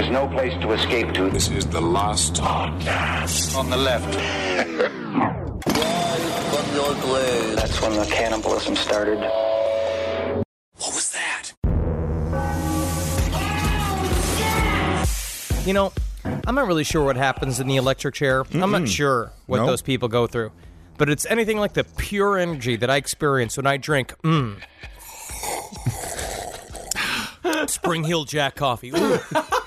There's no place to escape to. This is the last podcast on the left. That's when the cannibalism started. What was that? You know, I'm not really sure what happens in the electric chair. I'm not sure what No. those people go through. But it's anything like the pure energy that I experience when I drink mm. Spring Hill Jack coffee. Ooh.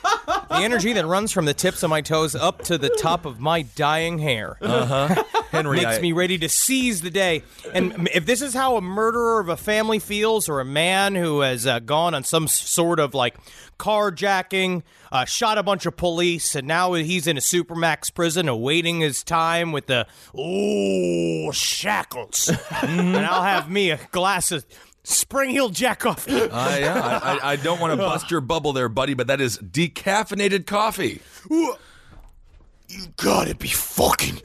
the energy that runs from the tips of my toes up to the top of my dying hair. Henry, makes I- me ready to seize the day. And if this is how a murderer of a family feels, or a man who has uh, gone on some sort of like carjacking, uh, shot a bunch of police, and now he's in a supermax prison awaiting his time with the ooh shackles, and I'll have me a glass of Spring Hill Jack coffee. I, uh, yeah, I, I- I don't want to bust your bubble there, buddy, but that is decaffeinated coffee. You gotta be fucking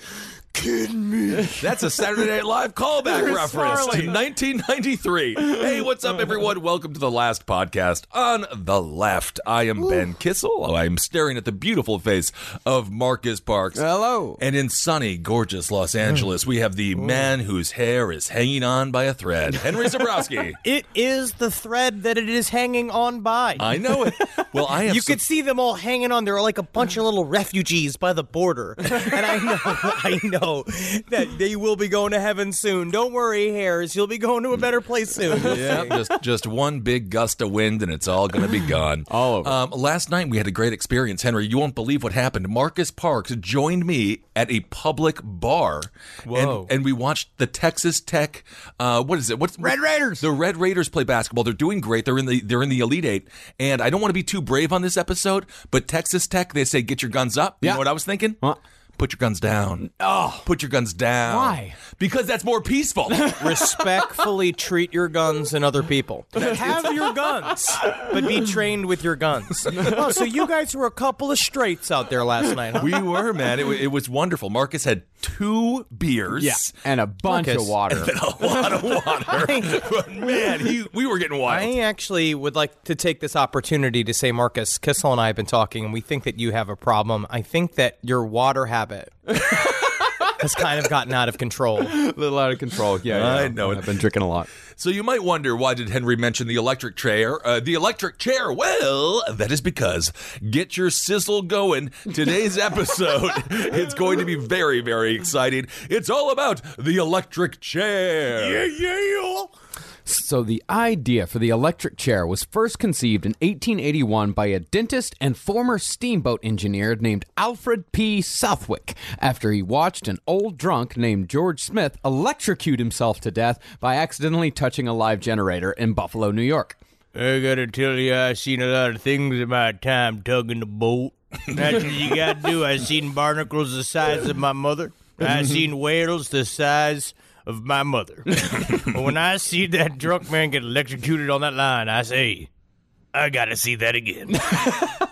kidding me. That's a Saturday Night Live callback reference to 1993. Hey, what's up, everyone? Welcome to the last podcast on the left. I am Ben Kissel. I'm staring at the beautiful face of Marcus Parks. Hello. And in sunny, gorgeous Los hmm. Angeles, we have the man whose hair is hanging on by a thread, Henry Zebrowski. It is the thread that it is hanging on by. I know it. Well, I have you some- could see them all hanging on. They're like a bunch of little refugees by the border, and I know, I know that they will be going to heaven soon. Don't worry, hairs. You'll be going to a better place soon. Yeah, just just one big gust of wind and it's all going to be gone. All over. Um, last night we had a great experience, Henry. You won't believe what happened. Marcus Parks joined me at a public bar, Whoa. and, and we watched the Texas Tech. Uh, what is it? What's Red Raiders. The Red Raiders play basketball. They're doing great. They're in the they're in the Elite Eight, and I don't want to be too brave on this episode, but Texas Tech they say get your guns up. You Yeah. know what I was thinking? What? Put your guns down. Oh, put your guns down. Why? Because that's more peaceful. Respectfully treat your guns and other people. Have your guns, but be trained with your guns. Oh, so you guys were a couple of straights out there last night, huh? We were, man. It, wa- it was wonderful. Marcus had two beers. Yeah, and a bunch Marcus. of water. A lot of water. but man, he, we were getting wild. I actually would like to take this opportunity to say, Marcus, Kissel and I have been talking, and we think that you have a problem. I think that your water habit has kind of gotten out of control. a little out of control. Yeah, yeah. I know. I've been drinking a lot. So you might wonder why did Henry mention the electric chair? Uh, the electric chair. Well, that is because get your sizzle going. Today's episode it's going to be very very exciting. It's all about the electric chair. Yeah, yeah. So the idea for the electric chair was first conceived in 1881 by a dentist and former steamboat engineer named Alfred P. Southwick after he watched an old drunk named George Smith electrocute himself to death by accidentally touching a live generator in Buffalo, New York. I gotta tell you, I seen a lot of things in my time tugging the boat. That's what you gotta do. I seen barnacles the size of my mother. I seen whales the size of my mother. but when I see that drunk man get electrocuted on that line, I say, I gotta see that again.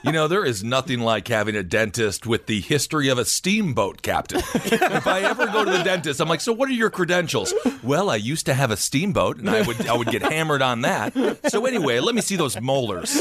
You know, there is nothing like having a dentist with the history of a steamboat captain. if I ever go to the dentist, I'm like, "So what are your credentials?" Well, I used to have a steamboat, and I would I would get hammered on that. So anyway, let me see those molars.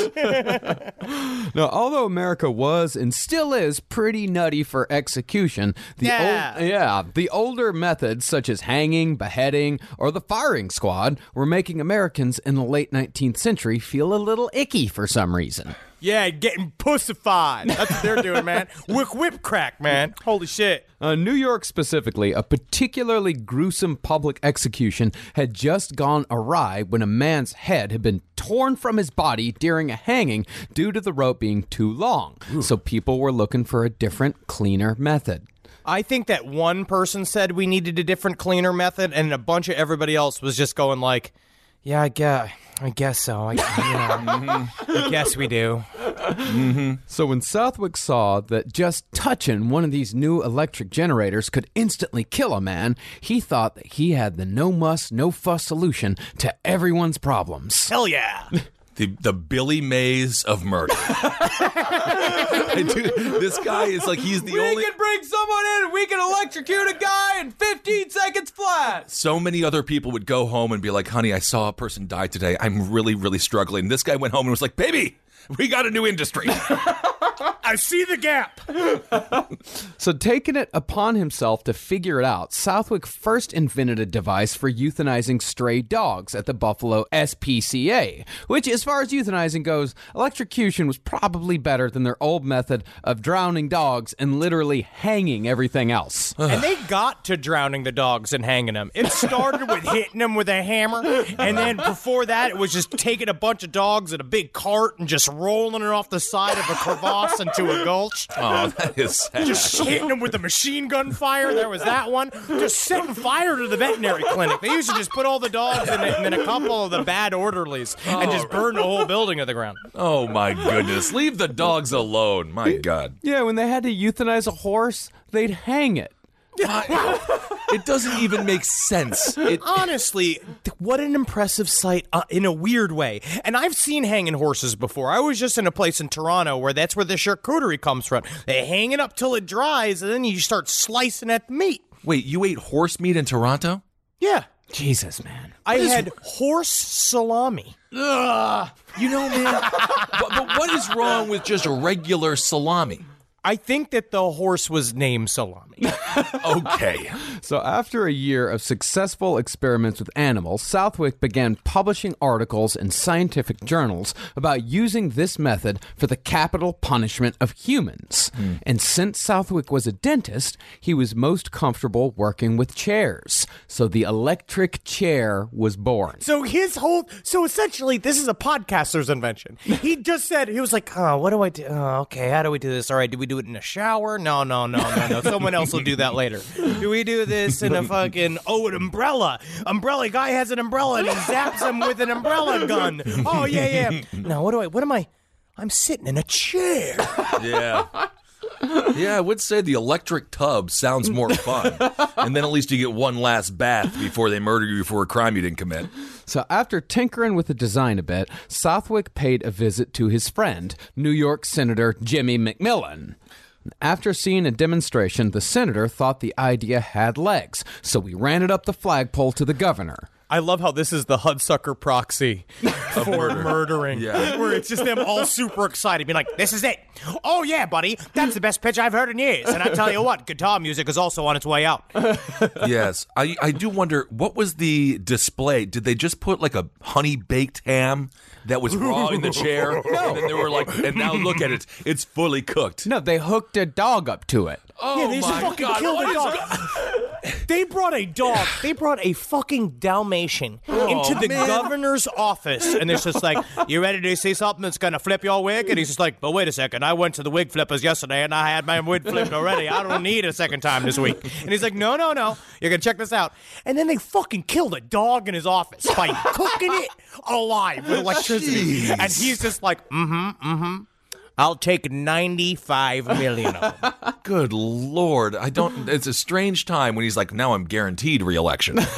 Now, although America was and still is pretty nutty for execution, the Yeah. old, yeah, the older methods such as hanging, beheading, or the firing squad were making Americans in the late 19th century feel a little icky for some reason. yeah, getting pussified. That's what they're doing, man. Whip whip crack, man. Holy shit. Uh, New York specifically, a particularly gruesome public execution had just gone awry when a man's head had been torn from his body during a hanging due to the rope being too long. So people were looking for a different, cleaner method. I think that one person said we needed a different, cleaner method, and a bunch of everybody else was just going like, "Yeah, I guess, I guess so. I, you know, I guess we do." Mm-hmm. So when Southwick saw that just touching one of these new electric generators could instantly kill a man, he thought that he had the no muss, no fuss solution to everyone's problems. Hell yeah! The the Billy Mays of murder. Do- this guy is like he's the only. We can bring someone in, we can electrocute a guy in 15 seconds flat. so many other people would go home and be like, honey, I saw a person die today. I'm really, really struggling. This guy went home and was like, baby, we got a new industry. I see the gap. So, taking it upon himself to figure it out, Southwick first invented a device for euthanizing stray dogs at the Buffalo SPCA, which, as far as euthanizing goes, electrocution was probably better than their old method of drowning dogs and literally hanging everything else. and they got to drowning the dogs and hanging them. It started with hitting them with a hammer, and then before that, it was just taking a bunch of dogs in a big cart and just rolling it off the side of a crevasse into a gulch. Oh, that is sad. Just hitting them with the machine gun fire. There was that one. Just setting fire to the veterinary clinic. They used to just put all the dogs in it and then a couple of the bad orderlies and just oh. burn the whole building to the ground. Oh my goodness. Leave the dogs alone. My God. Yeah, when they had to euthanize a horse, they'd hang it. It doesn't even make sense. It, Honestly, what an impressive sight uh, in a weird way. And I've seen hanging horses before. I was just in a place in Toronto where that's where the charcuterie comes from. They hang it up till it dries, and then you start slicing at the meat. wait, you ate horse meat in Toronto? Yeah. Jesus, man. I had horse salami. Ugh. You know, man. but, but what is wrong with just regular salami? I think that the horse was named Salami. Okay. So, after a year of successful experiments with animals, Southwick began publishing articles in scientific journals about using this method for the capital punishment of humans. Hmm. And since Southwick was a dentist, he was most comfortable working with chairs. So, the electric chair was born. So his whole so essentially this is a podcaster's invention. He just said he was like, "Oh, what do I do? Oh, okay, how do we do this? All right, do we do it in a shower? No, no, no, no, no. Someone else will do that later. Do we do this in a fucking oh, an umbrella? Umbrella guy has an umbrella and he zaps him with an umbrella gun. Oh yeah, yeah. Now what do I? What am I? I'm sitting in a chair. Yeah. Yeah, I would say the electric tub sounds more fun. And then at least you get one last bath before they murder you for a crime you didn't commit. So, after tinkering with the design a bit, Southwick paid a visit to his friend, New York Senator Jimmy McMillan. After seeing a demonstration, the senator thought the idea had legs, so he ran it up the flagpole to the governor. I love how this is the Hudsucker proxy for murdering. Yeah. Where it's just them all super excited, being like, this is it. Oh, yeah, buddy. That's the best pitch I've heard in years. And I tell you what, guitar music is also on its way out. Yes. I, I do wonder what was the display? Did they just put like a honey baked ham that was raw in the chair? And then they were like, and now look at it. It's fully cooked. No, they hooked a dog up to it. Oh yeah, they just my fucking God. killed a dog. They brought a dog. They brought a fucking Dalmatian into the governor's office, and it's just like, "You ready to see something that's gonna flip your wig?" And he's just like, "But wait a second, I went to the wig flippers yesterday, and I had my wig flipped already. I don't need a second time this week." And he's like, "No, no, no, you're gonna check this out." And then they fucking killed a dog in his office by cooking it alive with electricity, Jeez. and he's just like, "Mm-hmm, mm-hmm." I'll take 95 million of them. Good lord. I don't it's a strange time when he's like, now I'm guaranteed re-election.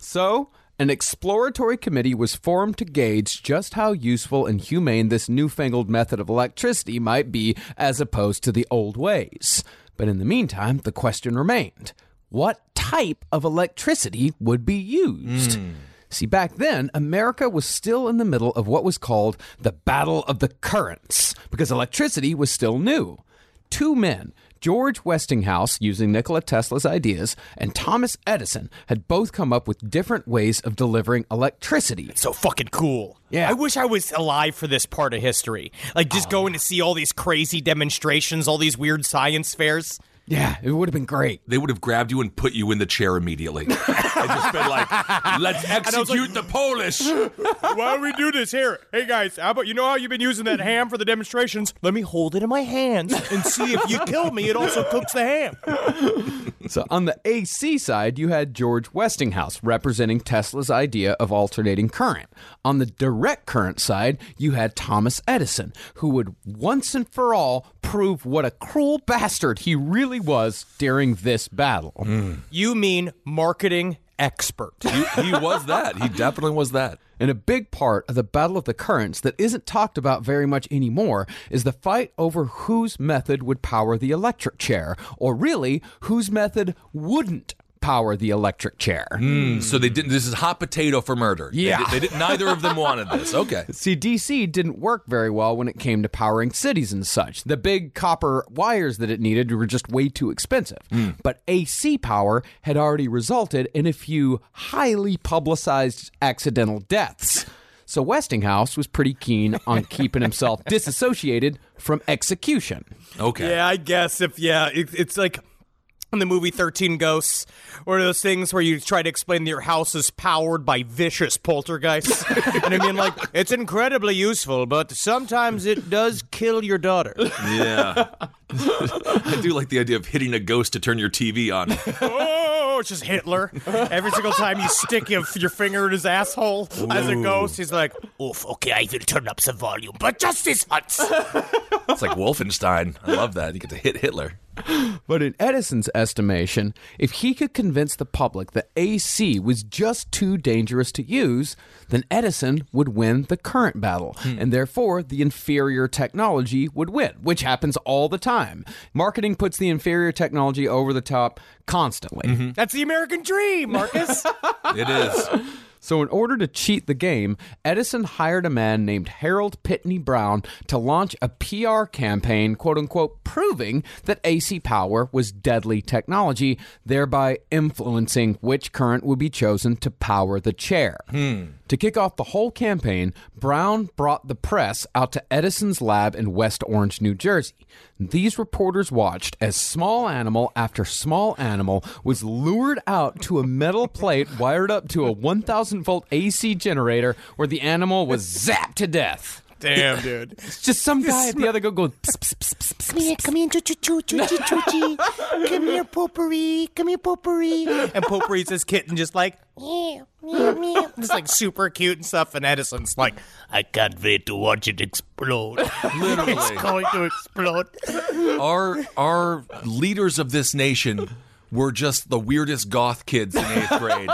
So, an exploratory committee was formed to gauge just how useful and humane this newfangled method of electricity might be as opposed to the old ways. But in the meantime, the question remained what type of electricity would be used? Hmm. See, back then, America was still in the middle of what was called the Battle of the Currents because electricity was still new. Two men, George Westinghouse, using Nikola Tesla's ideas, and Thomas Edison, had both come up with different ways of delivering electricity. so fucking cool. Yeah. I wish I was alive for this part of history. Like just oh, going to see all these crazy demonstrations, all these weird science fairs. Yeah, it would have been great. they would have grabbed you and put you in the chair immediately. and just been like, let's execute the Polish. Why do we do this here? Hey guys, how about you know how you've been using that ham for the demonstrations? Let me hold it in my hands and see if you kill me. It also cooks the ham. So, on the AC side, you had George Westinghouse representing Tesla's idea of alternating current. On the direct current side, you had Thomas Edison, who would once and for all prove what a cruel bastard he really was during this battle. You mean marketing expert? he, he was that. He definitely was that. And a big part of the Battle of the Currents that isn't talked about very much anymore is the fight over whose method would power the electric chair, or really, whose method wouldn't power the electric chair. Hmm, so they didn't. This is hot potato for murder. Yeah. did- they, did, Neither of them wanted this. Okay. See, DC didn't work very well when it came to powering cities and such. The big copper wires that it needed were just way too expensive. Hmm. But AC power had already resulted in a few highly publicized accidental deaths. So Westinghouse was pretty keen on keeping himself disassociated from execution. Okay. Yeah, I guess if yeah, it, it's like in the movie Thirteen Ghosts, one of those things where you try to explain that your house is powered by vicious poltergeists, and I mean like it's incredibly useful, but sometimes it does kill your daughter. Yeah. I do like the idea of hitting a ghost to turn your TV on. oh, it's just Hitler. Every single time you stick your, your finger in his asshole as a ghost, he's like, "Oof, okay, I will turn up the volume, but just this once." It's like Wolfenstein. I love that. You get to hit Hitler. But in Edison's estimation, if he could convince the public that AC was just too dangerous to use, then Edison would win the current battle, hmm. and therefore the inferior technology would win, which happens all the time. Marketing puts the inferior technology over the top constantly. Mm-hmm. That's the American dream, Marcus. It is. So, in order to cheat the game, Edison hired a man named Harold Pitney Brown to launch a PR campaign, quote unquote, proving that AC power was deadly technology, thereby influencing which current would be chosen to power the chair. Hmm. To kick off the whole campaign, Brown brought the press out to Edison's lab in West Orange, New Jersey. These reporters watched as small animal after small animal was lured out to a metal plate wired up to a 1000 volt AC generator where the animal was zapped to death. Damn, dude. It's just some guy at the other go going, pss, pss, pss, pss, pss. Come here, come here, choo choo choo choo choo choo choo. Come here, potpourri. Come here, potpourri. And Potpourri's this kitten just like, Meow, meow, meow. just like super cute and stuff. And Edison's like, I can't wait to watch it explode. Literally. it's going to explode. Our our leaders of this nation were just the weirdest goth kids in eighth grade.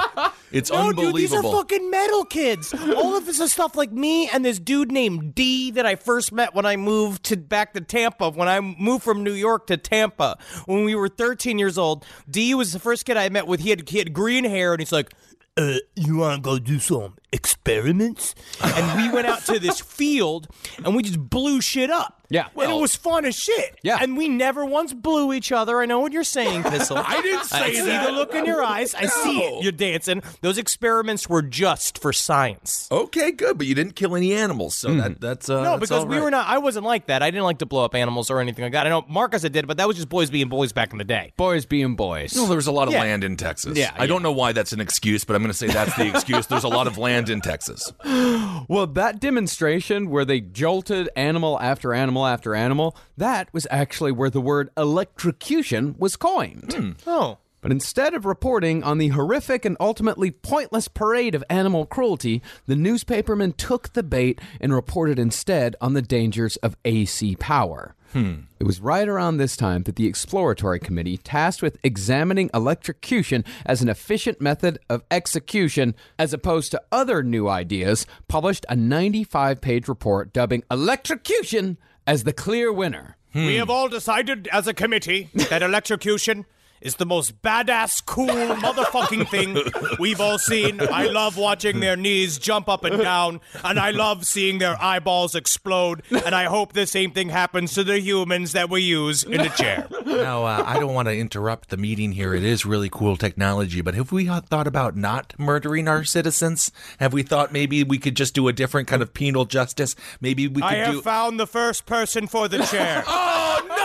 It's No, dude, these are unbelievable. fucking metal kids. All of this is stuff like me and this dude named D that I first met when I moved to back to Tampa. When I moved from New York to Tampa when we were 13 years old, D was the first kid I met with. He had he had green hair and he's like. Uh, you want to go do some experiments? And we went out to this field and we just blew shit up. Yeah. and it was fun as shit. Yeah. and we never once blew each other. I know what you're saying, Pistol. I didn't say I see that. the look in your eyes. I see it. You're dancing. Those experiments were just for science. Okay, good, but you didn't kill any animals, so that that's uh, No, that's because all we were not. I wasn't like that. I didn't like to blow up animals or anything like that. I know Marcus did, but that was just boys being boys back in the day. Boys being boys. Well, there was a lot of Yeah. land in Texas. Yeah, I don't know why that's an excuse, but I'm going to say that's the excuse. There's a lot of land in Texas. Well, that demonstration where they jolted animal after animal after animal, that was actually where the word electrocution was coined. Hmm. Oh. But instead of reporting on the horrific and ultimately pointless parade of animal cruelty, the newspaperman took the bait and reported instead on the dangers of AC power. Hmm. It was right around this time that the Exploratory Committee, tasked with examining electrocution as an efficient method of execution as opposed to other new ideas, published a 95 page report dubbing electrocution as the clear winner. We have all decided as a committee that electrocution is the most badass, cool, motherfucking thing we've all seen. I love watching their knees jump up and down, and I love seeing their eyeballs explode. And I hope the same thing happens to the humans that we use in the chair. Now, uh, I don't want to interrupt the meeting here. It is really cool technology, but have we thought about not murdering our citizens? Have we thought maybe we could just do a different kind of penal justice? Maybe we could I have do. found the first person for the chair. oh no! No!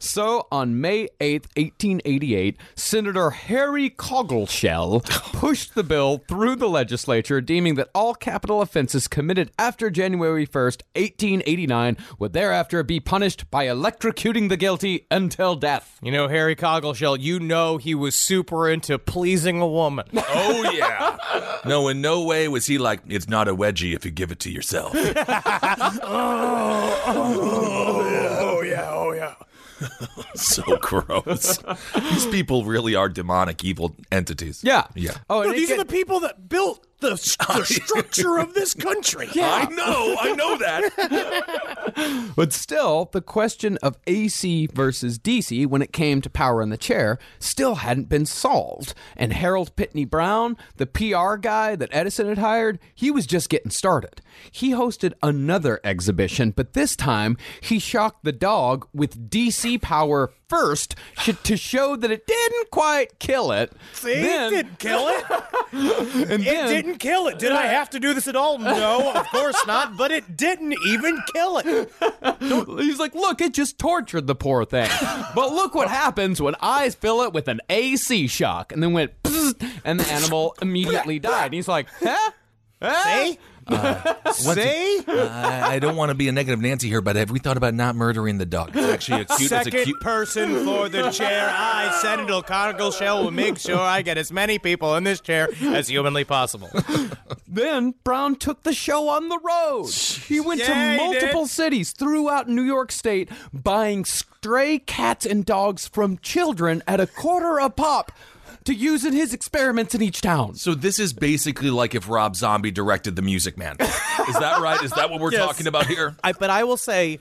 So, on May 8th, 1888, Senator Harry Coggeshall pushed the bill through the legislature, deeming that all capital offenses committed after January 1st, 1889, would thereafter be punished by electrocuting the guilty until death. You know, Harry Coggleshell, you know he was super into pleasing a woman. Oh yeah. No, in no way was he like, it's not a wedgie if you give it to yourself. Oh. oh, yeah, oh, yeah. Oh, so gross. These people really are demonic, evil entities. Yeah. Yeah. Oh, and No, it these are the people that built the, the structure of this country. I know, I know that. But still, the question of AC versus DC when it came to power in the chair still hadn't been solved. And Harold Pitney Brown, the PR guy that Edison had hired, he was just getting started. He hosted another exhibition, but this time he shocked the dog with DC power first sh- to show that it didn't quite kill it. See, Then- it didn't kill it. and It then- didn't kill it. Did I have to do this at all? No, of course not. But it didn't even kill it. He's like, look, it just tortured the poor thing. but look what happens when I fill it with an AC shock. And then went, and the animal immediately died. And he's like, huh? Huh? See? Uh, See? I, I don't want to be a negative Nancy here, but have we thought about not murdering the dog? It's actually a cute. It's a Second cute. person for the chair. I, Senator Conical Shell, will make sure I get as many people in this chair as humanly possible. Then Brown took the show on the road. He went Yeah, to multiple cities throughout New York State buying stray cats and dogs from children at a quarter a pop to use in his experiments in each town. So this is basically like if Rob Zombie directed The Music Man. Is that right? Is that what we're Yes. talking about here? I, but I will say,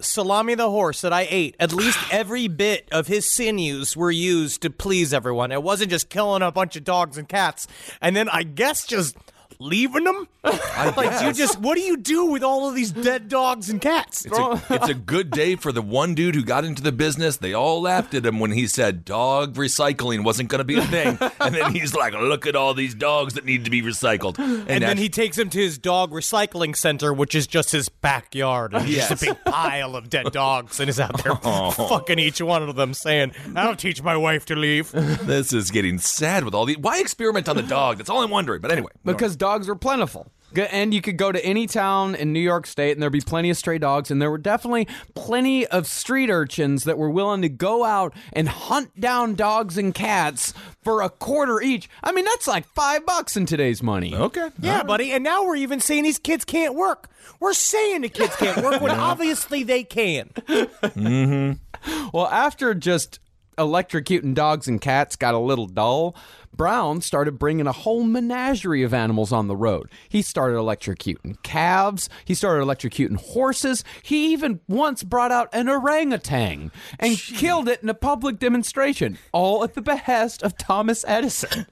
Salami the horse that I ate, at least every bit of his sinews were used to please everyone. It wasn't just killing a bunch of dogs and cats, and then I guess just leaving them. like you just, what do you do with all of these dead dogs and cats? It's a, it's a good day for the one dude who got into the business. They all laughed at him when he said dog recycling wasn't going to be a thing. And then he's like, look at all these dogs that need to be recycled. And, and then he takes him to his dog recycling center, which is just his backyard. And Yes. Just a big pile of dead dogs, and is out there oh. fucking each one of them, saying, "I'll teach my wife to leave." this is getting sad with all the. Why experiment on the dog? That's all I'm wondering. But anyway. because dogs were plentiful. And you could go to any town in New York State and there'd be plenty of stray dogs. And there were definitely plenty of street urchins that were willing to go out and hunt down dogs and cats for a quarter each. I mean, that's like five bucks in today's money. Okay. Yeah, buddy. And now we're even saying these kids can't work. We're saying the kids can't work when obviously they can. Mm-hmm. Well, after just electrocuting dogs and cats got a little dull, Brown started bringing a whole menagerie of animals on the road. He started electrocuting calves, he started electrocuting horses, he even once brought out an orangutan and killed it in a public demonstration, all at the behest of Thomas Edison.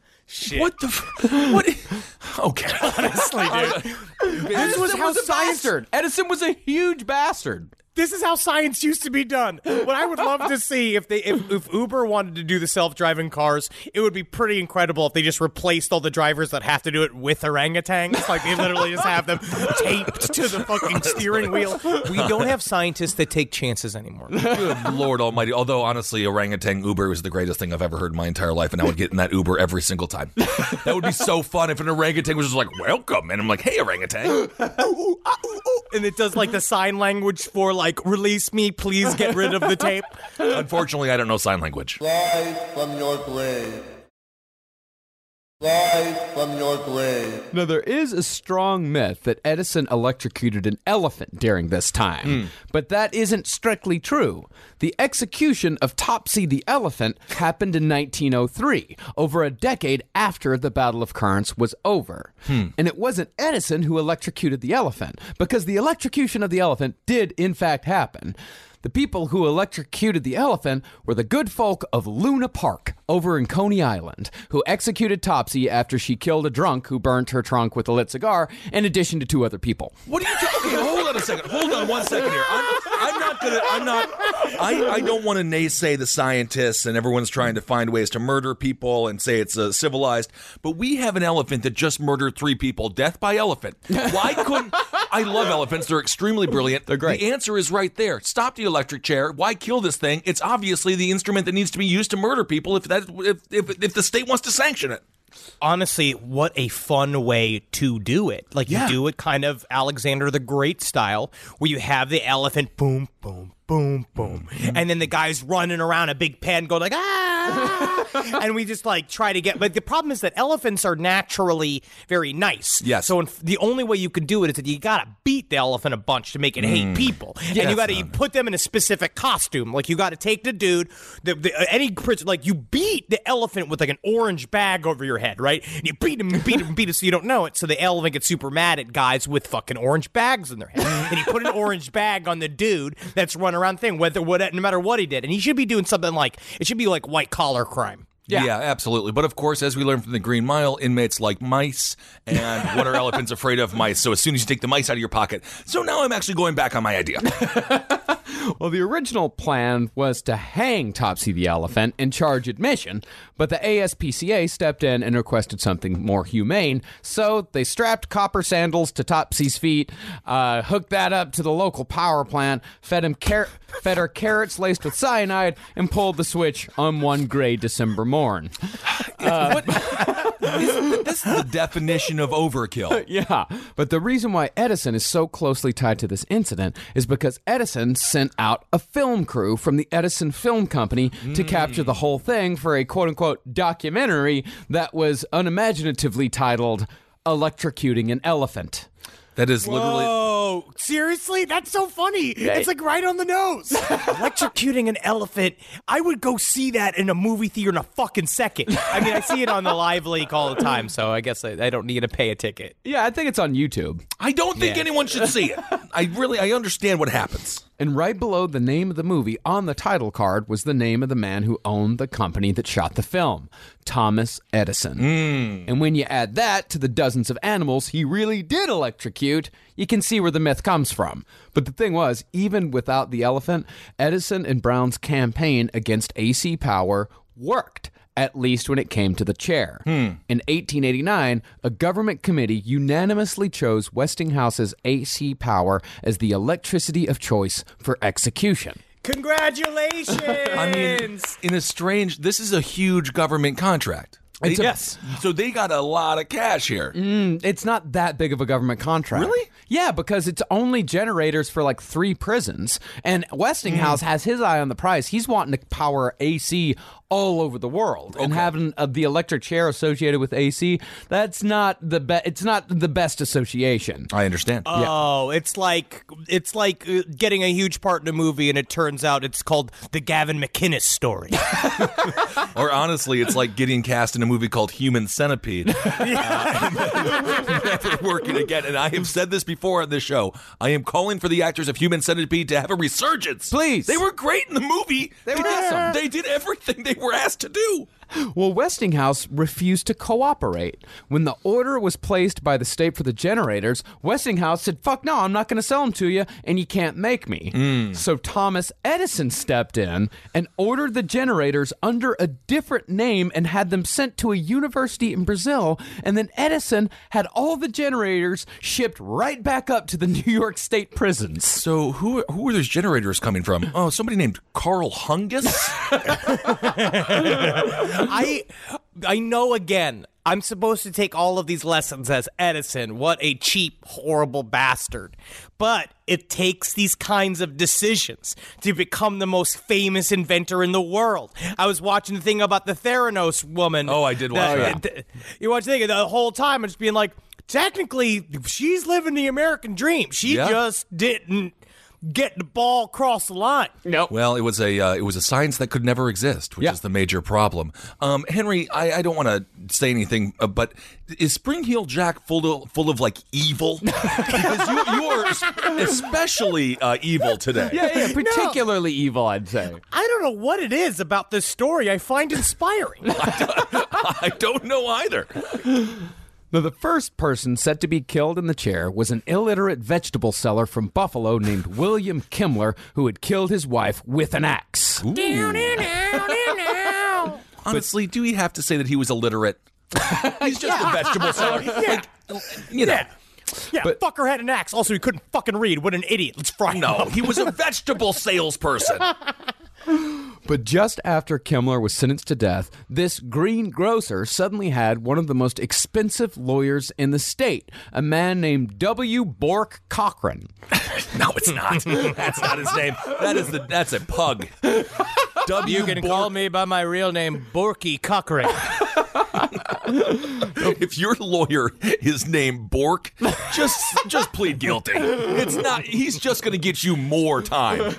What the? F- what? Okay. Honestly, dude. This was how a science- bastard. Edison was a huge bastard. This is how science used to be done. What I would love to see if they if, if Uber wanted to do the self-driving cars, it would be pretty incredible if they just replaced all the drivers that have to do it with orangutans. Like they literally just have them taped to the fucking steering wheel. We don't have scientists that take chances anymore. Good Lord Almighty. Although honestly, orangutan Uber was the greatest thing I've ever heard in my entire life, and I would get in that Uber every single time. That would be so fun if an orangutan was just like, "Welcome," and I'm like, "Hey, orangutan." And it does like the sign language for like release me, please get rid of the tape. Unfortunately, I don't know sign language. Rise from your grave. Rise from your grave. Now, there is a strong myth that Edison electrocuted an elephant during this time, hmm. but that isn't strictly true. The execution of Topsy the elephant happened in 1903, over a decade after the Battle of Currents was over. Hmm. And it wasn't Edison who electrocuted the elephant, because the electrocution of the elephant did, in fact, happen. The people who electrocuted the elephant were the good folk of Luna Park over in Coney Island, who executed Topsy after she killed a drunk who burnt her trunk with a lit cigar, in addition to two other people. What are you talking? Okay, hold on a second. Hold on one second here. I'm, I'm not gonna. I'm not. I, I don't want to naysay the scientists and everyone's trying to find ways to murder people and say it's uh, civilized. But we have an elephant that just murdered three people. Death by elephant. Why couldn't? I love elephants. They're extremely brilliant. They're great. The answer is right there. Stop the electric chair. Why kill this thing? It's obviously the instrument that needs to be used to murder people. If that if if, if the state wants to sanction it. honestly, what a fun way to do it. Like Yeah. you do it kind of Alexander the Great style, where you have the elephant boom, boom, boom, boom. And then the guy's running around a big pen going like, ah! and we just like try to get, but the problem is that elephants are naturally very nice. Yes. So the only way you can do it is that you gotta beat the elephant a bunch to make it hate people. and you gotta put them in a specific costume. Like you gotta take the dude, the, the, uh, any like you beat the elephant with like an orange bag over your head, right? And you beat him, beat him, beat him so you don't know it. So the elephant gets super mad at guys with fucking orange bags in their head. and you put an orange bag on the dude that's running around thing, whether what no matter what he did. And he should be doing something like it should be like white collar crime. Yeah. absolutely. But of course, as we learned from the Green Mile, inmates like mice. And what are elephants afraid of? Mice. So as soon as you take the mice out of your pocket. So now I'm actually going back on my idea. Well, the original plan was to hang Topsy the elephant and charge admission, but the ASPCA stepped in and requested something more humane. So they strapped copper sandals to Topsy's feet, uh, hooked that up to the local power plant, fed him car- fed her carrots laced with cyanide, and pulled the switch on one gray December morn. Uh, this is the definition of overkill. Yeah, but the reason why Edison is so closely tied to this incident is because Edison sent out a film crew from the Edison Film Company to hmm. capture the whole thing for a quote unquote documentary that was unimaginatively titled Electrocuting an Elephant. That is literally. Oh, seriously? That's so funny. It's like right on the nose. Electrocuting an elephant. I would go see that in a movie theater in a fucking second. I mean, I see it on the live leak all the time, so I guess I, I don't need to pay a ticket. Yeah, I think it's on YouTube. I don't think Yeah. anyone should see it. I really, I understand what happens. And right below the name of the movie on the title card was the name of the man who owned the company that shot the film, Thomas Edison. Hmm. And when you add that to the dozens of animals he really did electrocute, you can see where the myth comes from. But the thing was, even without the elephant, Edison and Brown's campaign against AC power worked. At least when it came to the chair. Hmm. In 1889, a government committee unanimously chose Westinghouse's AC power as the electricity of choice for execution. Congratulations! I mean, in a strange, this is a huge government contract. They- a- Yes. So they got a lot of cash here. Mm, it's not that big of a government contract. Really? Yeah, because it's only generators for like three prisons. And Westinghouse hmm. has his eye on the prize. He's wanting to power AC all over the world. And having uh, the electric chair associated with AC, that's not the be- it's not the best association. I understand. Oh, it's like it's like uh, getting a huge part in a movie, and it turns out it's called the Gavin McInnes story. Or honestly, it's like getting cast in a movie called Human Centipede. Uh, never working again. And I have said this before on this show. I am calling for the actors of Human Centipede to have a resurgence. Please. They were great in the movie. They, were did, awesome. They did everything they were asked to do. Well, Westinghouse refused to cooperate. When the order was placed by the state for the generators, Westinghouse said, Fuck no, I'm not going to sell them to you, and you can't make me. Mm. So Thomas Edison stepped in and ordered the generators under a different name and had them sent to a university in Brazil. And then Edison had all the generators shipped right back up to the New York State prisons. So who who are those generators coming from? Oh, somebody named Karl Hungus. I I know again. I'm supposed to take all of these lessons as Edison. What a cheap, horrible bastard. But it takes these kinds of decisions to become the most famous inventor in the world. I was watching the thing about the Theranos woman. Oh, I did watch that. th- You watch the thing the whole time. I'm just being like, technically, she's living the American dream. She Yeah. just didn't get the ball across the line. Nope. Well, it was a uh, it was a science that could never exist, which Yeah. is the major problem. Um, Henry, I, I don't want to say anything, uh, but is Spring Heel Jack full of full of like evil? because you, you are especially uh, evil today. Yeah, yeah, particularly evil, I'd say. I don't know what it is about this story I find inspiring. I don't know either. Now, the first person set to be killed in the chair was an illiterate vegetable seller from Buffalo named William Kemmler, who had killed his wife with an axe. Honestly, do we have to say that he was illiterate? He's just a vegetable seller. yeah. You know. Yeah, fucker had an axe. Also, he couldn't fucking read. What an idiot. Let's fry him No, he was a vegetable salesperson. But just after Kemmler was sentenced to death, this greengrocer suddenly had one of the most expensive lawyers in the state, a man named W. Bork Cochran. No, it's not. That's not his name. That is the. That's a pug. W. You can Bork- call me by my real name, Borky Cochrane. If your lawyer is named Bork, just just plead guilty. It's not. He's just going to get you more time.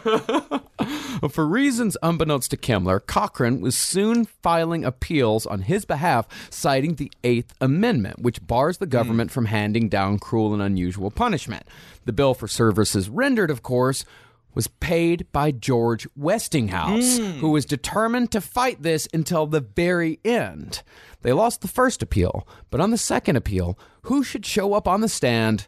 For reasons unbeknownst to Kemmler, Cochran was soon filing appeals on his behalf, citing the Eighth Amendment, which bars the government hmm. from handing down cruel and unusual punishment. The bill for services rendered, of course, was paid by George Westinghouse, who hmm. was determined to fight this until the very end. They lost the first appeal, but on the second appeal, who should show up on the stand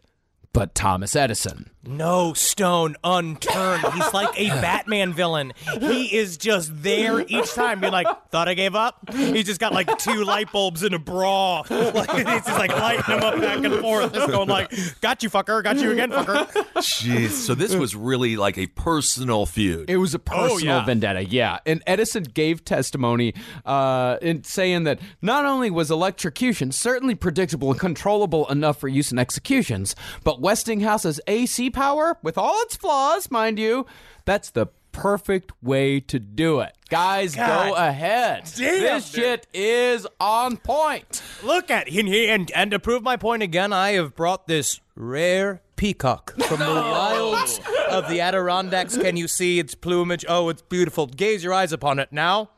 but Thomas Edison? No stone unturned. He's like a Batman villain. He is just there each time, being like, "Thought I gave up." He's just got like two light bulbs in a bra. Like he's just like lighting them up back and forth, just going like, "Got you, fucker. Got you again, fucker." Jeez. So this was really like a personal feud. It was a personal yeah. vendetta, yeah. And Edison gave testimony uh, in saying that not only was electrocution certainly predictable and controllable enough for use in executions, but Westinghouse's AC power, with all its flaws, mind you, that's the perfect way to do it. Guys, go ahead. damn, this dude. shit is on point. Look at and, he- and and to prove my point again, I have brought this rare peacock from the wilds of the Adirondacks. Can you see its plumage? Oh, it's beautiful. Gaze your eyes upon it now.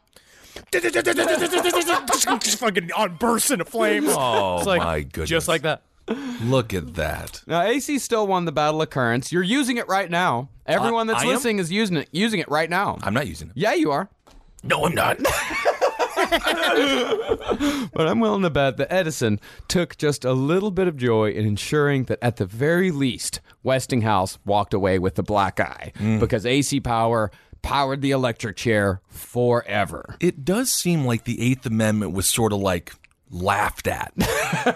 Just fucking on bursts into flames. Oh, It's like, my goodness. Just like that. Look at that. Now, AC still won the Battle of Currents. You're using it right now. Everyone that's I am? listening is using it, using it right now. I'm not using it. yeah, you are. No, I'm not. But I'm willing to bet that Edison took just a little bit of joy in ensuring that at the very least, Westinghouse walked away with the black eye mm. because AC Power powered the electric chair forever. it does seem like the Eighth Amendment was sort of like laughed at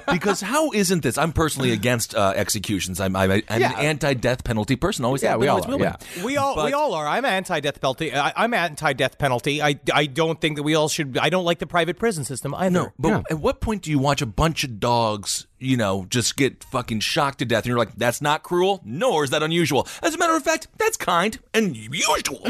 because how isn't this? I'm personally against uh, executions. I'm, I'm, I'm Yeah. an anti-death penalty person. Always Yeah, we all always are, will yeah. We all we all are. I'm anti-death penalty. I, I'm anti-death penalty. I, I don't think that we all should. I don't like the private prison system I No, but Yeah. at what point do you watch a bunch of dogs, you know, just get fucking shocked to death and you're like, that's not cruel, nor is that unusual. As a matter of fact, that's kind and usual.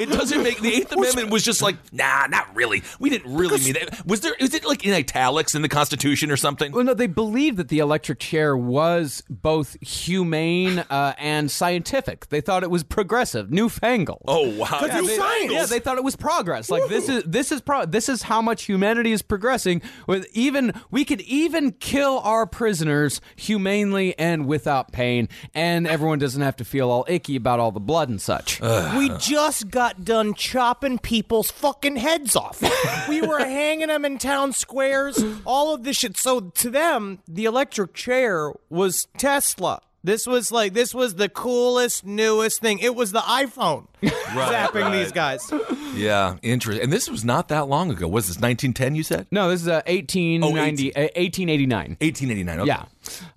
it doesn't make the Eighth Amendment was just like, nah, not really. We didn't really mean that. Was there, is it like in italics in the Constitution or something? Well, no, they believed that the electric chair was both humane uh, and scientific. They thought it was progressive, newfangled. Oh, wow. Yeah, New they- fangled. Yeah, they thought it was progress. Like this is this is pro- this is how much humanity is progressing. With even we could even kill our prisoners humanely and without pain, and everyone doesn't have to feel all icky about all the blood and such. We just got done chopping people's fucking heads off. we were hanging them in town squares, all of this shit. So to them, the electric chair was Tesla. This was like this was the coolest, newest thing. It was the iPhone zapping these guys. Yeah, interesting. And this was not that long ago. Was this 1910, you said? no, this is uh, 1890, uh, 1889. 1889. Okay. Yeah.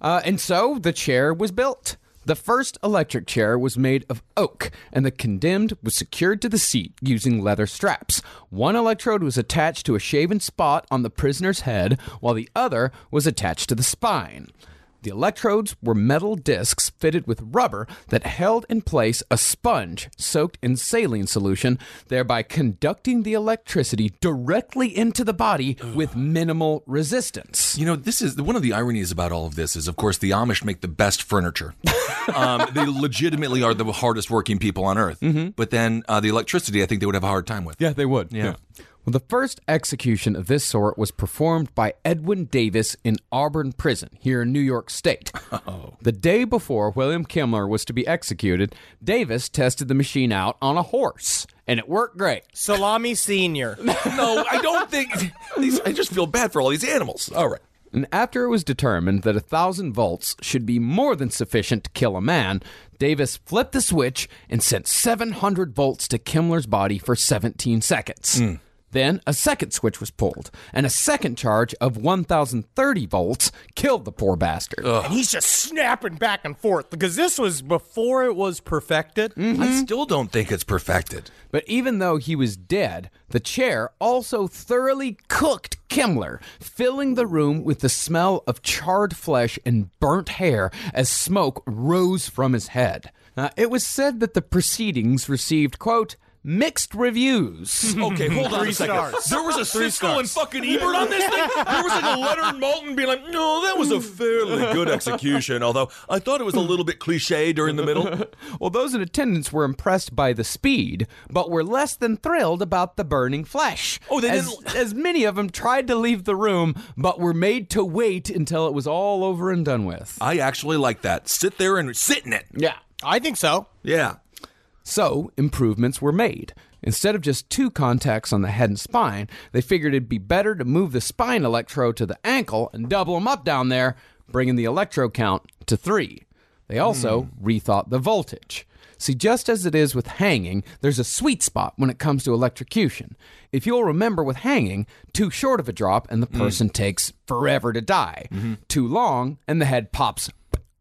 Uh, and so the chair was built. The first electric chair was made of oak, and the condemned was secured to the seat using leather straps. One electrode was attached to a shaven spot on the prisoner's head, while the other was attached to the spine. The electrodes were metal discs fitted with rubber that held in place a sponge soaked in saline solution, thereby conducting the electricity directly into the body with minimal resistance. You know, this is one of the ironies about all of this is, of course, the Amish make the best furniture. um, they legitimately are the hardest working people on earth. But then uh, the electricity, I think they would have a hard time with. Yeah, they would. Yeah. Well, the first execution of this sort was performed by Edwin Davis in Auburn Prison here in New York State. Oh. The day before William Kemmler was to be executed, Davis tested the machine out on a horse, and it worked great. Salami Senior. No, I don't think. These, I just feel bad for all these animals. All right. And after it was determined that a thousand volts should be more than sufficient to kill a man, Davis flipped the switch and sent 700 volts to Kemmler's body for 17 seconds. Hmm. Then a second switch was pulled, and a second charge of 1,030 volts killed the poor bastard. And he's just snapping back and forth because this was before it was perfected. I still don't think it's perfected. But even though he was dead, the chair also thoroughly cooked Kemmler, filling the room with the smell of charred flesh and burnt hair as smoke rose from his head. Uh, it was said that the proceedings received, quote, mixed reviews. Okay, hold on Three a second. stars. There was a Three Siskel and fucking Ebert on this thing. There was like a Leonard Maltin being like, "No, that was a fairly good execution." Although I thought it was a little bit cliche during the middle. Well, those in attendance were impressed by the speed, but were less than thrilled about the burning flesh. Oh, they as, didn't- as many of them tried to leave the room, but were made to wait until it was all over and done with. I actually like that. Sit there and sit in it. Yeah. I think so. Yeah. So, improvements were made. Instead of just two contacts on the head and spine, they figured it'd be better to move the spine electrode to the ankle and double them up down there, bringing the electrode count to three. They also hmm. rethought the voltage. See, just as it is with hanging, there's a sweet spot when it comes to electrocution. If you'll remember with hanging, too short of a drop and the hmm. person takes forever to die. Mm-hmm. Too long and the head pops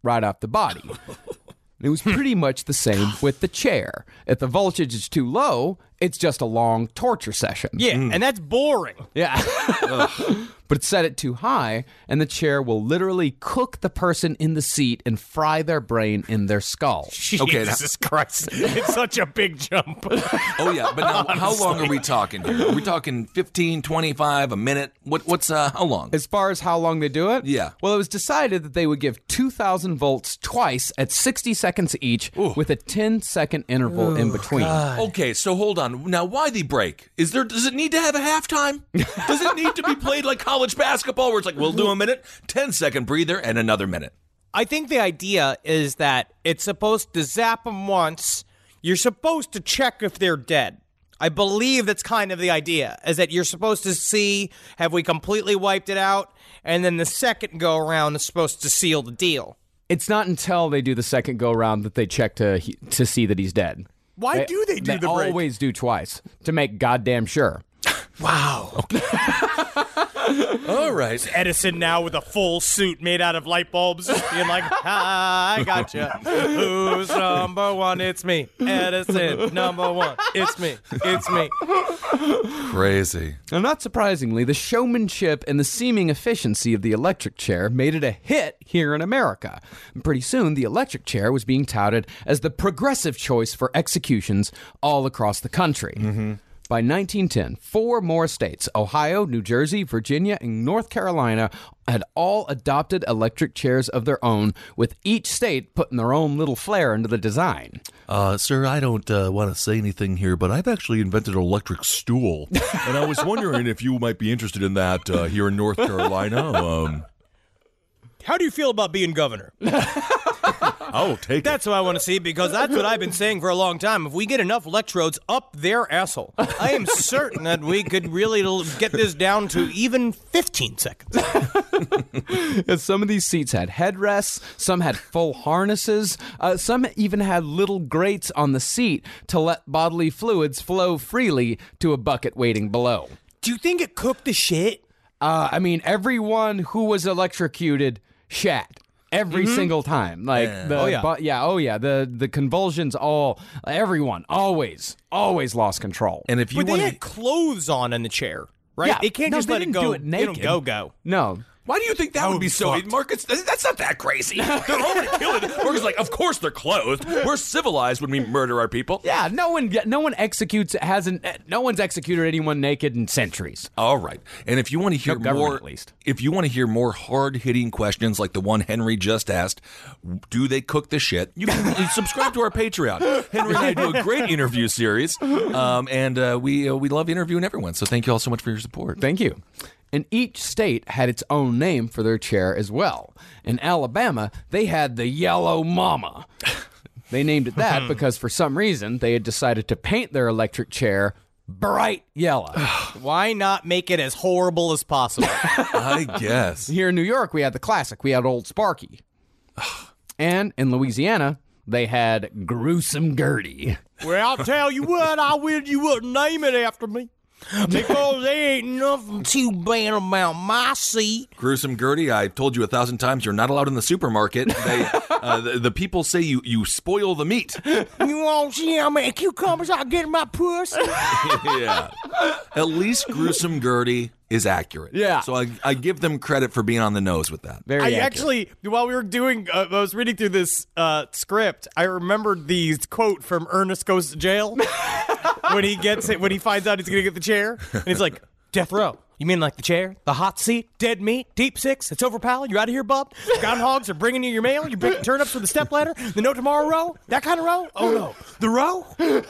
right off the body. It was hmm. pretty much the same with the chair. If the voltage is too low, it's just a long torture session. Yeah, mm. and that's boring. Yeah. but set it too high, and the chair will literally cook the person in the seat and fry their brain in their skull. Okay, now- Jesus Christ. It's such a big jump. Oh yeah, but now how long are we talking here? Are we talking 15, 25, a minute? What what's uh how long? As far as how long they do it? Yeah. Well, it was decided that they would give 2,000 volts twice at 60 seconds each with a 10 second interval in between. Okay, so hold on. Now why the break? Is there does it need to have a halftime? Does it need to be played like college basketball where it's like we'll do a minute, 10 second breather and another minute? I think the idea is that it's supposed to zap them once. You're supposed to check if they're dead. I believe that's kind of the idea, is that you're supposed to see have we completely wiped it out, and then the second go around is supposed to seal the deal. It's not until they do the second go around that they check to to see that he's dead. Why do they do they the break? always do twice to make goddamn sure. All right. Edison now with a full suit made out of light bulbs, being like, ah, I gotcha. Who's number one? It's me. Edison, number one. It's me. It's me. Crazy. Now, not surprisingly, the showmanship and the seeming efficiency of the electric chair made it a hit here in America. And pretty soon, the electric chair was being touted as the progressive choice for executions all across the country. By 1910, four more states Ohio, New Jersey, Virginia, and North Carolina had all adopted electric chairs of their own, with each state putting their own little flair into the design. Uh, sir, I don't uh, want to say anything here, but I've actually invented an electric stool, and I was wondering if you might be interested in that uh, here in North Carolina. Um, How do you feel about being governor? I'll take it. That's what I want to see because that's what I've been saying for a long time. If we get enough electrodes up their asshole, I am certain that we could really get this down to even 15 seconds. And some of these seats had headrests, some had full harnesses, uh, some even had little grates on the seat to let bodily fluids flow freely to a bucket waiting below. Do you think it cooked the shit? Uh, I mean, everyone who was electrocuted shat. Every mm-hmm. single time, like the, Oh, yeah. bu- yeah, oh yeah, the the convulsions, all everyone always, always lost control. And if you But they want had clothes on in the chair, right? Yeah. They can't No, just they let it didn't go. do it They don't go go. no, Why do you think that would be so? fucked. Marcus, that's not that crazy. They're already killing. Marcus is like, of course they're clothed. We're civilized when we murder our people. yeah, no one, no one executes hasn't, no one's executed anyone naked in centuries. All right. And if you want to hear No more, at least. if you want to hear more hard hitting questions like the one Henry just asked, do they cook the shit? You can subscribe to our Patreon. Henry and I do a great interview series, um, and uh, we uh, we love interviewing everyone. So thank you all so much for your support. Thank you. And each state had its own name for their chair as well. In Alabama, they had the Yellow Mama. They named it that hmm. because for some reason they had decided to paint their electric chair bright yellow. Why not make it as horrible as possible? I guess. Here in New York, we had the classic. We had Old Sparky. And in Louisiana, they had Gruesome Gertie. well, I'll tell you what. I will. You wouldn't name it after me. Because there ain't nothing too bad about my seat. Gruesome Gertie, I told you a thousand times you're not allowed in the supermarket. They, uh, the, the people say you, you spoil the meat. You won't see how many cucumbers I get in my puss. yeah. At least Gruesome Gertie is accurate. Yeah. So I, I give them credit for being on the nose with that. Very I accurate. actually, while we were doing, uh, I was reading through this uh, script. I remembered the quote from Ernest Goes to Jail when he gets it, when he finds out he's gonna get the chair, and he's like, "Death row." You mean like the chair, the hot seat, dead meat, deep six? It's over, pal. You're out of here, bub? Groundhogs are bringing you your mail. You're bringing turnips with the stepladder. The no tomorrow row, that kind of row. Oh no, the row.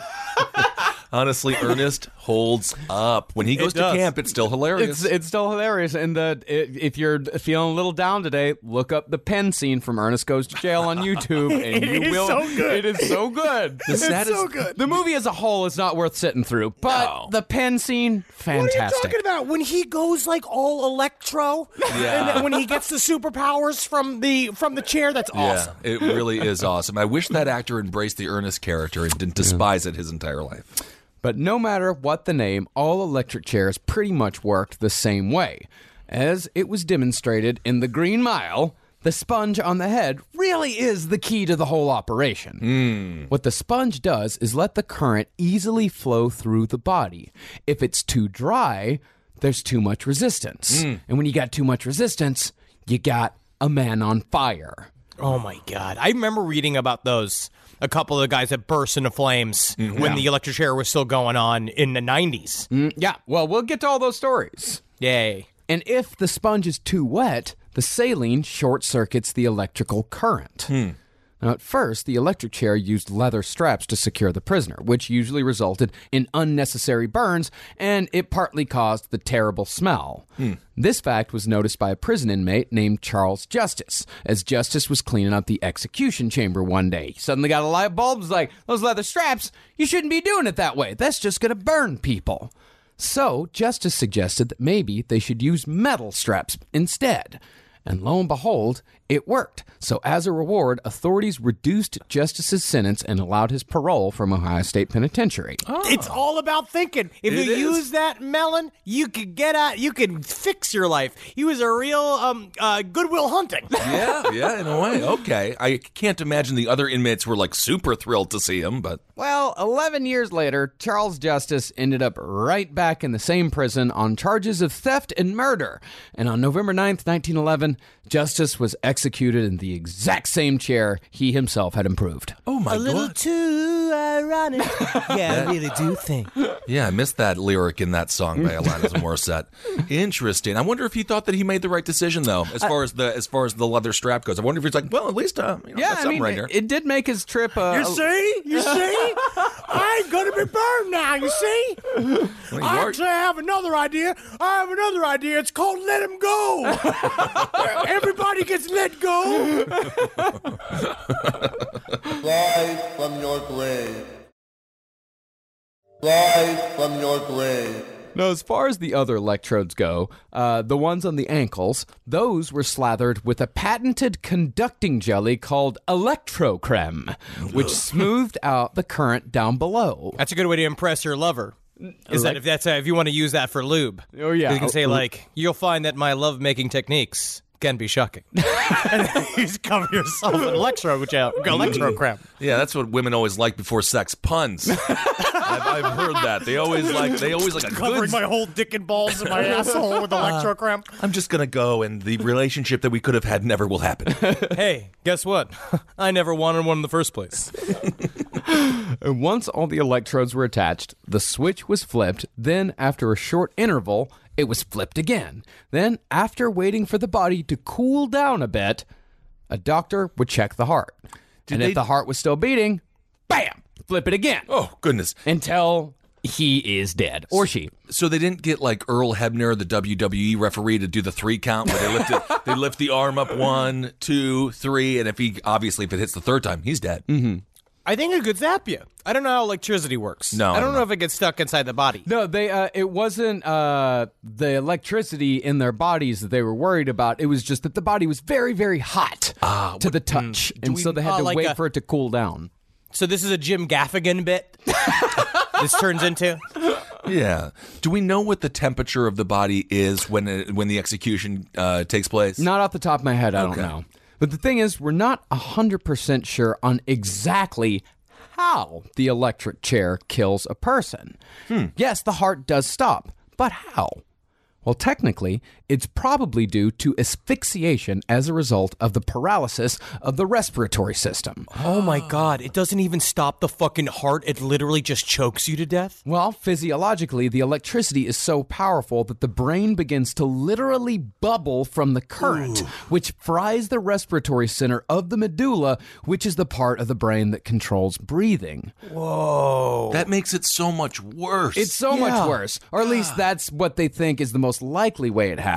Honestly, Ernest holds up. When he goes to camp, it's still hilarious. It's it's still hilarious, and the i- if you're feeling a little down today, look up the pen scene from Ernest Goes to Jail on YouTube, and It you is will. so good. It is so good. The saddest- so good. The movie as a whole is not worth sitting through, but No. the pen scene, fantastic. What are you talking about? When he goes like all electro, Yeah. and then when he gets the superpowers from the from the chair, that's awesome. Yeah, it really is awesome. I wish that actor embraced the Ernest character and didn't despise it his entire life. But no matter what the name, all electric chairs pretty much worked the same way. As it was demonstrated in the Green Mile, the sponge on the head really is the key to the whole operation. Hmm. What the sponge does is let the current easily flow through the body. If it's too dry, there's too much resistance. Hmm. And when you got too much resistance, you got a man on fire. Oh my god! I remember reading about those. A couple of the guys that burst into flames when the electric chair was still going on in the '90s. Mm, yeah, well, we'll get to all those stories. Yay! And if the sponge is too wet, the saline short circuits the electrical current. Now, at first, the electric chair used leather straps to secure the prisoner, which usually resulted in unnecessary burns, and it partly caused the terrible smell. Hmm. This fact was noticed by a prison inmate named Charles Justice, as Justice was cleaning out the execution chamber one day. He suddenly got a light bulb, was like, Those leather straps, you shouldn't be doing it that way. That's just going to burn people. So, Justice suggested that maybe they should use metal straps instead. And lo and behold, it worked. So, as a reward, authorities reduced Justice's sentence and allowed his parole from Ohio State Penitentiary. It's all about thinking. If It you is. use that melon, you could get out. You could fix your life. He was a real um uh, Goodwill Hunting. Yeah, yeah, in a way. Okay. I can't imagine the other inmates were like super thrilled to see him, but Well, 11 years later, Charles Justice ended up right back in the same prison on charges of theft and murder. And on November 9th, 1911, Justice was executed in the exact same chair he himself had improved. oh my god. a little too ironic. yeah, I really do think. Yeah, I missed that lyric in that song by Alanis Morissette. Interesting. I wonder if he thought that he made the right decision though, as far as the as far as the leather strap goes. I wonder if he's like, well, at least uh, you know, Yeah, I something mean, right it, it did make his trip. Uh, You see? You see? I ain't gonna be burned now, you see? Well, you I are- actually have another idea. I have another idea. It's called Let Him Go. Everybody gets let go. Rise from your grave. Rise from your grave. Now, as far as the other electrodes go, uh, the ones on the ankles, those were slathered with a patented conducting jelly called electrocreme, which smoothed out the current down below. That's a good way to impress your lover. Is that if that's uh, if you want to use that for lube? Oh, yeah. You can say like, "You'll find that my love making techniques can be shocking." and then you just cover yourself in electro gel, electro creme. Yeah, that's what women always like before sex. Puns. I've, I've heard that. They always like. They always like a Covering good. my whole dick and balls in my asshole with uh, electro creme. I'm just gonna go, and the relationship that we could have had never will happen. Hey, guess what? I never wanted one in the first place. And once all the electrodes were attached, the switch was flipped. Then, after a short interval, it was flipped again. Then, after waiting for the body to cool down a bit, a doctor would check the heart. and they- if the heart was still beating, bam, flip it again Oh goodness. until he is dead or she. So they didn't get like Earl Hebner, the WWE referee, to do the three count where they lift it, they lift the arm up one, two, three, and if he obviously if it hits the third time, he's dead. Mm-hmm. I think it could zap you. I don't know how electricity works. No, I I don't don't know know. if it gets stuck inside the body. No, they. Uh, it wasn't uh, the electricity in their bodies that they were worried about. It was just that the body was very, very hot to the touch, and we- so they had uh, to like wait a- for it to cool down. So this is a Jim Gaffigan bit. this turns into. Yeah. Do we know what the temperature of the body is when it, when the execution uh, takes place? Not off the top of my head, I Okay. don't know. But the thing is, we're not 100% sure on exactly how the electric chair kills a person. Hmm. Yes, the heart does stop, but how? Well, technically, it's probably due to asphyxiation as a result of the paralysis of the respiratory system. Oh my god, it doesn't even stop the fucking heart. It literally just chokes you to death. Well, physiologically, the electricity is so powerful that the brain begins to literally bubble from the current, which fries the respiratory center of the medulla, which is the part of the brain that controls breathing. Whoa. That makes it so much worse. It's so much worse, or at least that's what they think is the most likely way it happens.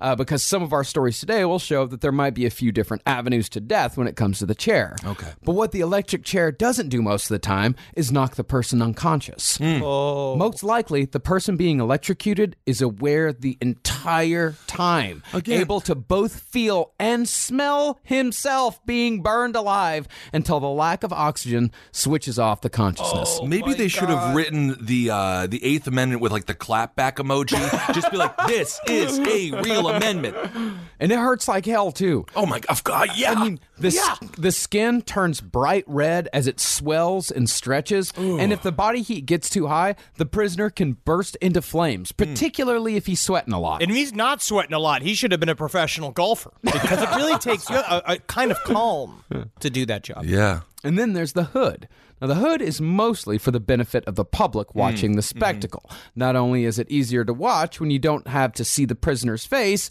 Uh, because some of our stories today will show that there might be a few different avenues to death when it comes to the chair. Okay. But what the electric chair doesn't do most of the time is knock the person unconscious. Oh. Most likely, the person being electrocuted is aware the entire time, able to both feel and smell himself being burned alive until the lack of oxygen switches off the consciousness. Maybe they should have written the uh, the Eighth Amendment with like the clapback emoji. Just be like, "This is a real amendment." And it hurts like hell, too. Oh my god! God, yeah. I mean, the, s- the skin turns bright red as it swells and stretches. And if the body heat gets too high, the prisoner can burst into flames, hmm. particularly if he's sweating a lot. And if he's not sweating a lot, he should have been a professional golfer because it really takes a, a kind of calm to do that job. yeah. And then there's the hood. Now, the hood is mostly for the benefit of the public mm, watching the mm-hmm. spectacle. Not only is it easier to watch when you don't have to see the prisoner's face,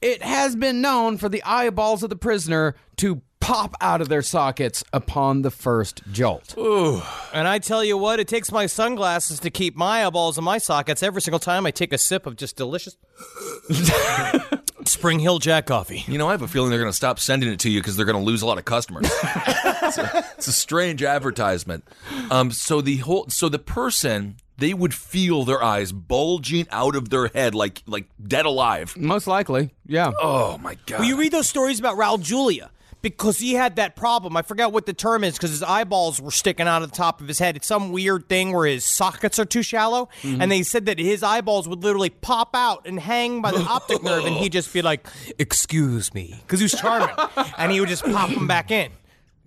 it has been known for the eyeballs of the prisoner to pop out of their sockets upon the first jolt. And I tell you what, it takes my sunglasses to keep my eyeballs in my sockets every single time I take a sip of just delicious Spring Hill Jack coffee. You know, I have a feeling they're going to stop sending it to you because they're going to lose a lot of customers. it's, a, it's a strange advertisement. Um, so the whole, so the person they would feel their eyes bulging out of their head like like dead alive. Most likely, yeah. Oh my god! Well, you read those stories about Raul Julia because he had that problem. I forgot what the term is because his eyeballs were sticking out of the top of his head. It's some weird thing where his sockets are too shallow. Mm-hmm. And they said that his eyeballs would literally pop out and hang by the optic nerve, and he'd just be like, Excuse me. Because he was charming. and he would just pop them back in.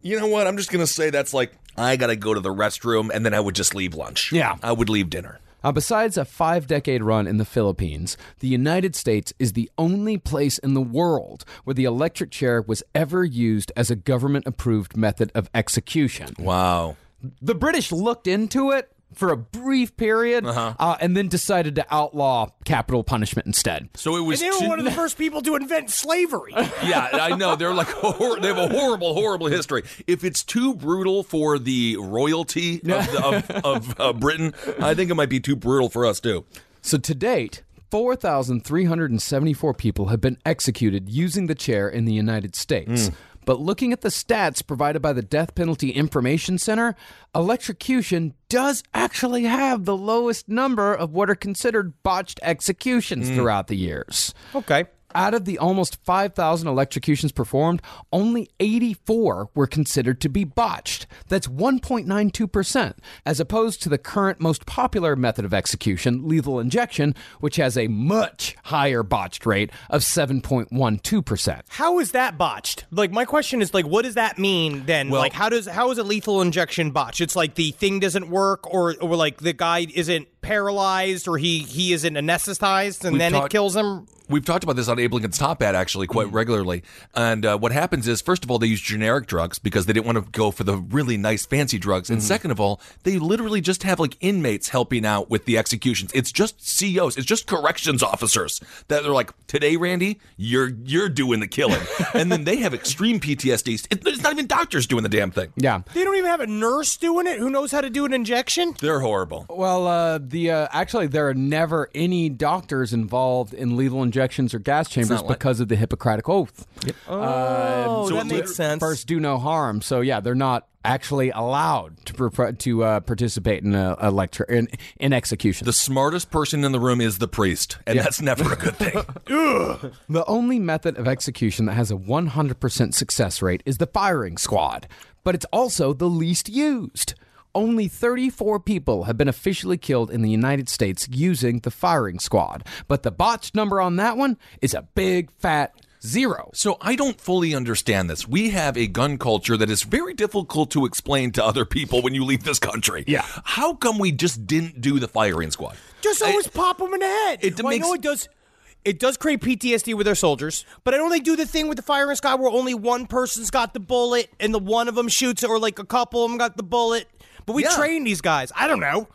You know what? I'm just going to say that's like I got to go to the restroom and then I would just leave lunch. Yeah. I would leave dinner. Now, besides a five decade run in the Philippines, the United States is the only place in the world where the electric chair was ever used as a government approved method of execution. Wow. The British looked into it for a brief period uh, and then decided to outlaw capital punishment instead. So it was And they were too- one of the first people to invent slavery. yeah, I know. They're like hor- they have a horrible, horrible history. If it's too brutal for the royalty of, the, of, of uh, Britain, I think it might be too brutal for us too. So to date, 4,374 people have been executed using the chair in the United States. But looking at the stats provided by the Death Penalty Information Center, electrocution does actually have the lowest number of what are considered botched executions hmm. throughout the years. okay. Out of the almost 5,000 electrocutions performed, only 84 were considered to be botched. That's 1.92%, as opposed to the current most popular method of execution, lethal injection, which has a much higher botched rate of 7.12%. How is that botched? Like my question is like, what does that mean then? Well- like, how does how is a lethal injection botched? It's like the thing doesn't work, or or like the guy isn't paralyzed, or he he isn't anesthetized, and then it kills him. We've talked about this on Abe Lincoln's Top Hat actually quite Mm. regularly. And uh, what happens is, first of all, they use generic drugs because they didn't want to go for the really nice fancy drugs. Mm-hmm. And second of all, they literally just have like inmates helping out with the executions. It's just CEOs, It's just corrections officers that are like, today, Randy, you're you're doing the killing. and then they have extreme PTSD. It's not even doctors doing the damn thing. Yeah. They don't even have a nurse doing it who knows how to do an injection. They're horrible. Well, uh, the uh, actually there are never any doctors involved in lethal injections or gas chambers not like- because of the Hippocratic Oath. Oh, so that it makes sense. First, do no harm. So yeah, they're not actually allowed to pre- to uh, participate in a, a lecture in, in execution. The smartest person in the room is the priest, and that's never a good thing. The only method of execution that has a 100% success rate is the firing squad, but it's also the least used. Only 34 people have been officially killed in the United States using the firing squad. But the botched number on that one is a big fat zero. So I don't fully understand this. We have a gun culture that is very difficult to explain to other people when you leave this country. Yeah. How come we just didn't do the firing squad? Just always pop them in the head. it Well, I know it does. It does create PTSD with our soldiers, but I don't they do the thing with the firing squad where only one person's got the bullet and the one of them shoots it, or like a couple of them got the bullet. But we Yeah. train these guys. I don't know.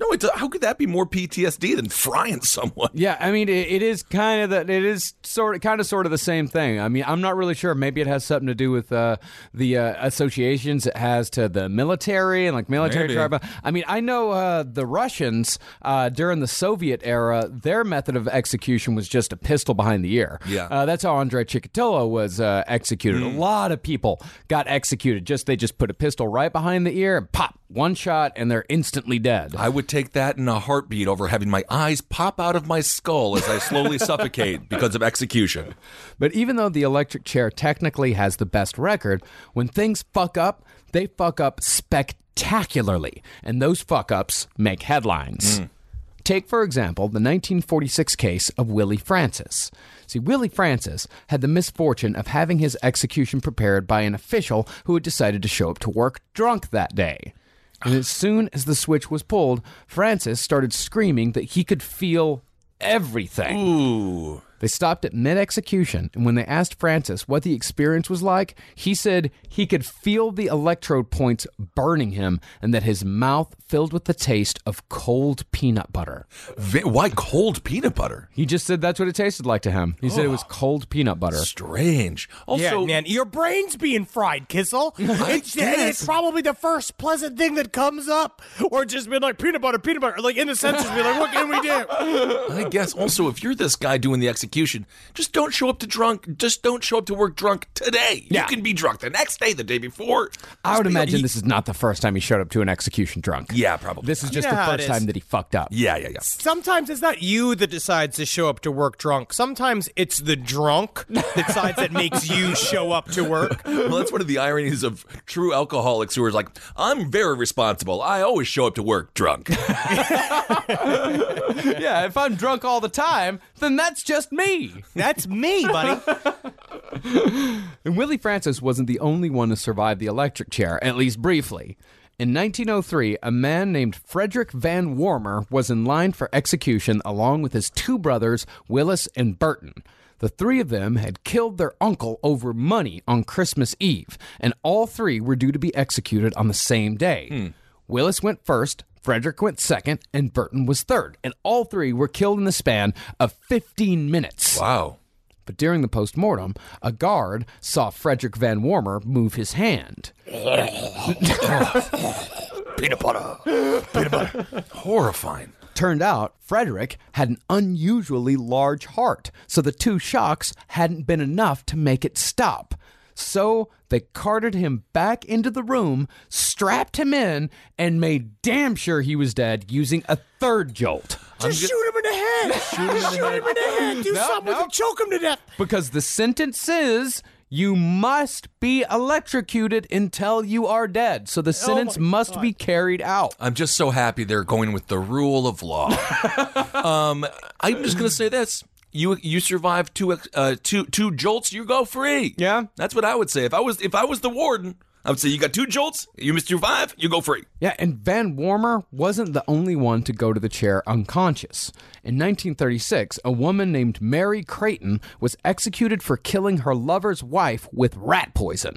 No, it's how could that be more PTSD than frying someone? Yeah, I mean, it, it is kind of that. It is sort of, kind of, sort of the same thing. I mean, I'm not really sure. Maybe it has something to do with uh, the uh, associations it has to the military and like military Maybe. tribal. I mean, I know uh, the Russians uh, during the Soviet era, their method of execution was just a pistol behind the ear. Yeah. uh, that's how Andrei Chikatilo was uh, executed. A lot of people got executed. Just they just put a pistol right behind the ear and pop one shot, and they're instantly dead. I would take that in a heartbeat over having my eyes pop out of my skull as I slowly suffocate because of execution. But even though the electric chair technically has the best record, when things fuck up, they fuck up spectacularly. And those fuck ups make headlines. Hmm. Take, for example, the 1946 case of Willie Francis. See, Willie Francis had the misfortune of having his execution prepared by an official who had decided to show up to work drunk that day. And as soon as the switch was pulled, Francis started screaming that he could feel everything. Ooh. They stopped at mid execution, and when they asked Francis what the experience was like, he said he could feel the electrode points burning him and that his mouth filled with the taste of cold peanut butter. Why cold peanut butter? He just said that's what it tasted like to him. He said it was cold peanut butter. Strange. Also, yeah, man, your brain's being fried, Kissel. It's, and it's probably the first pleasant thing that comes up, or just be like peanut butter, peanut butter, like in the senses, be like, what can we do? I guess also if you're this guy doing the execution, just don't show up to drunk. Just don't show up to work drunk today. Yeah. You can be drunk the next day, the day before. I would be- imagine he- this is not the first time he showed up to an execution drunk. Yeah, probably. This is not. just know the first time that he fucked up. Yeah, yeah, yeah. Sometimes it's not you that decides to show up to work drunk. Sometimes it's the drunk that decides that makes you show up to work. Well, that's one of the ironies of true alcoholics who are like, I'm very responsible. I always show up to work drunk. yeah, if I'm drunk all the time, then that's just me. That's me, buddy. And Willie Francis wasn't the only one to survive the electric chair, at least briefly. In 1903, a man named Frederick Van Wormer was in line for execution along with his two brothers, Willis and Burton. The three of them had killed their uncle over money on Christmas Eve, and all three were due to be executed on the same day. Hmm. Willis went first, Frederick went second, and Burton was third, and all three were killed in the span of 15 minutes. wow. But during the postmortem, a guard saw Frederick Van Wormer move his hand. Peanut butter. Peanut butter. Horrifying. Turned out, Frederick had an unusually large heart, so the two shocks hadn't been enough to make it stop. So they carted him back into the room, strapped him in, and made damn sure he was dead using a third jolt. Just shoot him in the head. Just shoot him in the head. Do No, something no. to choke him to death. Because the sentence is you must be electrocuted until you are dead. So the sentence my must be carried out. I'm just so happy they're going with the rule of law. um, I'm just gonna say this: you you survive two uh, two two jolts, you go free. Yeah. that's what I would say if I was if I was the warden. I would say you got two jolts, you missed your five, you go free. Yeah, and Van Wormer wasn't the only one to go to the chair unconscious. In 1936, a woman named Mary Creighton was executed for killing her lover's wife with rat poison.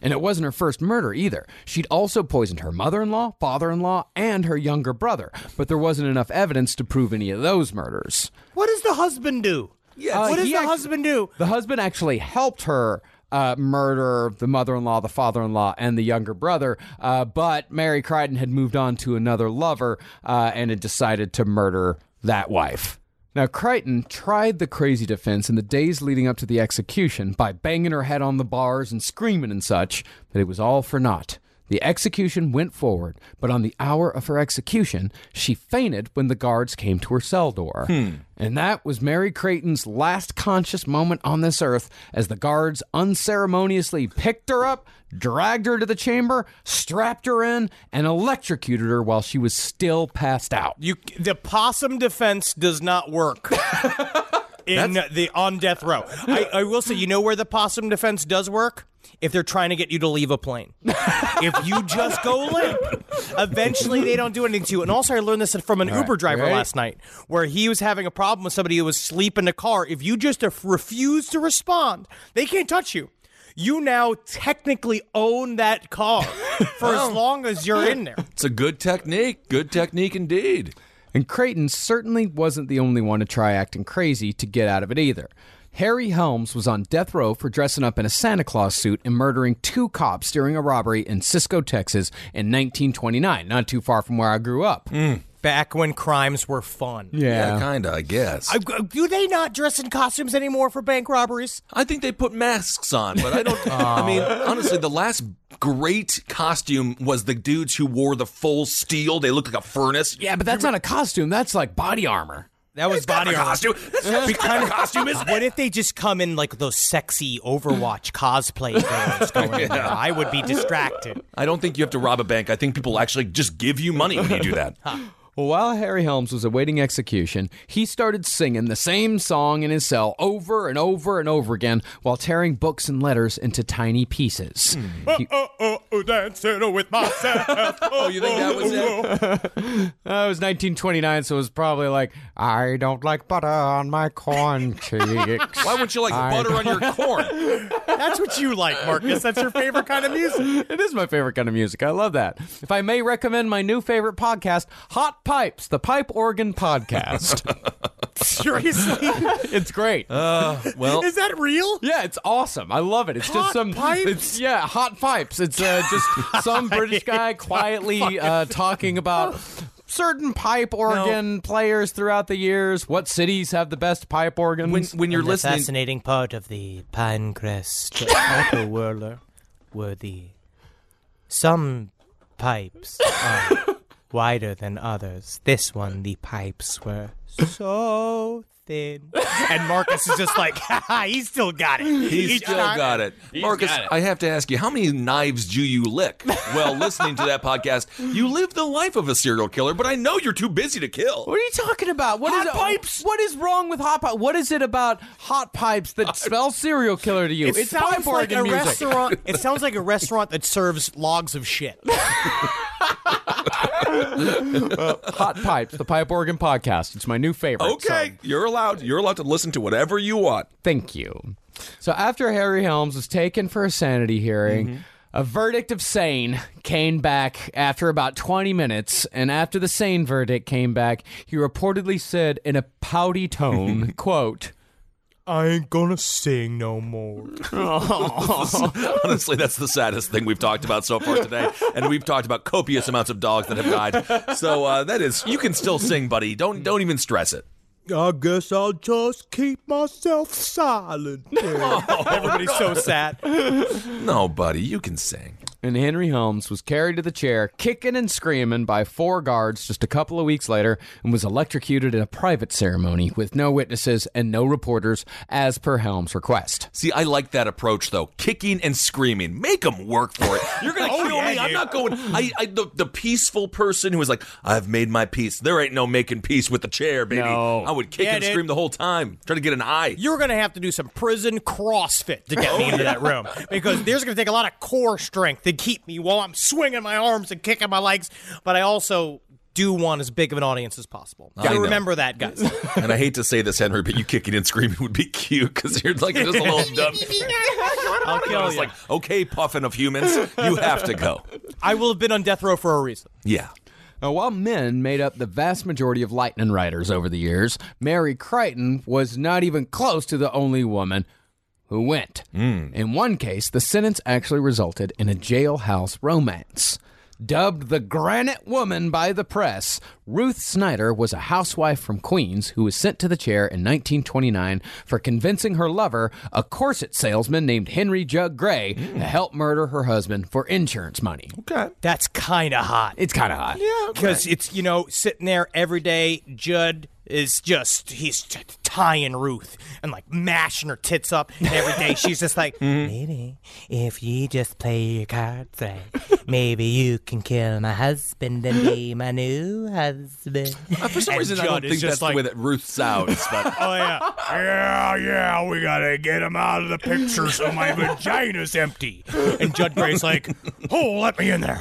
And it wasn't her first murder either. She'd also poisoned her mother in law, father in law, and her younger brother, but there wasn't enough evidence to prove any of those murders. What does the husband do? Yeah, what Uh, does the act- husband do? The husband actually helped her uh, murder the mother in law, the father in law, and the younger brother, uh, but Mary Creighton had moved on to another lover uh, and had decided to murder that wife. Now, Creighton tried the crazy defense in the days leading up to the execution by banging her head on the bars and screaming and such, but it was all for naught. The execution went forward, but on the hour of her execution, she fainted when the guards came to her cell door. Hmm. And that was Mary Creighton's last conscious moment on this earth as the guards unceremoniously picked her up, dragged her to the chamber, strapped her in, and electrocuted her while she was still passed out. You, the possum defense does not work. In the on death row, I, I will say, you know where the possum defense does work? If they're trying to get you to leave a plane, if you just go limp, eventually they don't do anything to you. And also, I learned this from an Uber driver right. last night, where he was having a problem with somebody who was asleep in the car. If you just refuse to respond, they can't touch you. You now technically own that car for as oh. long as you're in there. It's a good technique. Good technique indeed. And Creighton certainly wasn't the only one to try acting crazy to get out of it either. Harry Helms was on death row for dressing up in a Santa Claus suit and murdering two cops during a robbery in Cisco, Texas in 1929, not too far from where I grew up. Hmm. Back when crimes were fun. Yeah, kinda, I guess. I, uh, do they not dress in costumes anymore for bank robberies? I think they put masks on, but I don't. I mean, oh. honestly, the last great costume was the dudes who wore the full steel. They looked like a furnace. Yeah, but that's not a costume. That's like body armor. That was body armor. costume. That's not Be kind of costume, isn't What if they just come in like those sexy Overwatch cosplay girls going in there? I would be distracted. I don't think you have to rob a bank. I think people actually just give you money when you do that. Well, while Harry Helms was awaiting execution, he started singing the same song in his cell over and over and over again while tearing books and letters into tiny pieces. He- Oh, oh, oh, dancing with myself. Oh, you think that was it? Uh, it was 1929, so it was probably like, I don't like butter on my corn cheeks. Why wouldn't you like butter on your corn? That's what you like, Marcus. That's your favorite kind of music. it is my favorite kind of music. I love that. If I may recommend my new favorite podcast, Hot Pipes, the Pipe Organ Podcast. Seriously? it's great. Well, Is that real? yeah, it's awesome. I love it. It's Hot just some pipes? It's yeah, hot pipes. It's uh, just some British guy quietly uh, talking about certain pipe organ players throughout the years. What cities have the best pipe organs? when when you're the listening, fascinating part of the Pinecrest auto whirler were the some pipes are wider than others. This one, the pipes were so thin. And Marcus is just like, "Haha, he still got it. He's Each still time- got it. Marcus, got it. I have to ask you, how many knives do you lick? Well, listening to that podcast, you live the life of a serial killer, but I know you're too busy to kill. What are you talking about? What Hot is pipes! What is wrong with hot pipes? What is it about hot pipes that spells serial killer to you? It it's sounds pipe like a music. restaurant. It sounds like a restaurant that serves logs of shit. Uh, Hot Pipes, the Pipe Organ Podcast. It's my new favorite. Okay, so you're allowed. You're allowed to listen to whatever you want. thank you. So after Harry Helms was taken for a sanity hearing, mm-hmm. a verdict of sane came back after about 20 minutes, and after the sane verdict came back, he reportedly said in a pouty tone, quote, I ain't gonna sing no more. Honestly, that's the saddest thing we've talked about so far today, and we've talked about copious amounts of dogs that have died. So uh, that is, you can still sing, buddy. Don't don't even stress it. I guess I'll just keep myself silent. Everybody's so sad. No, buddy, you can sing. And Henry Helms was carried to the chair, kicking and screaming by four guards just a couple of weeks later, and was electrocuted in a private ceremony with no witnesses and no reporters, as per Helms' request. See, I like that approach though. Kicking and screaming, make them work for it. You're gonna Oh, kill yeah, me. I'm not going. I, I the, the peaceful person who is like, I've made my peace. There ain't no making peace with the chair, baby. No. I would kick Yeah, and dude. scream the whole time, trying to get an eye. You're gonna have to do some prison CrossFit to get me into that room because there's gonna take a lot of core strength to keep me while I'm swinging my arms and kicking my legs. But I also do want as big of an audience as possible. I So know. remember that, guys. and I hate to say this, Henry, but you kicking and screaming would be cute because you're like just a little dumb. I'll kill It's you. like, okay, puffin of humans, you have to go. I will have been on death row for a reason. Yeah. Now, while men made up the vast majority of lightning riders over the years, Mary Creighton was not even close to the only woman who went. Hmm. In one case, the sentence actually resulted in a jailhouse romance. Dubbed the Granite Woman by the press, Ruth Snyder was a housewife from Queens who was sent to the chair in 1929 for convincing her lover, a corset salesman named Henry Judd Gray, hmm. to help murder her husband for insurance money. Okay. That's kind of hot. It's kind of hot. Yeah. Because it's, you know, sitting there every day, Judd is just, he's t- tying Ruth and like mashing her tits up. And every day she's just like, Maybe if you just play your cards right, maybe you can kill my husband and be my new husband. Uh, for some And reason, I Judd don't is think just that's like- the way that Ruth sounds. But oh, yeah. Yeah, yeah, we gotta get him out of the picture so my vagina's empty. And Judd Gray's like, oh, let me in there.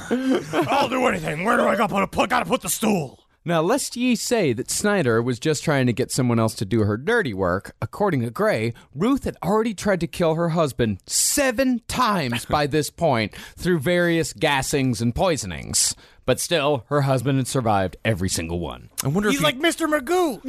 I'll do anything. Where do I gotta put, gotta put the stool? Now, lest ye say that Snyder was just trying to get someone else to do her dirty work, according to Gray, Ruth had already tried to kill her husband seven times by this point through various gassings and poisonings. But still, her husband had survived every single one. I wonder if He's if like Mr. Magoo.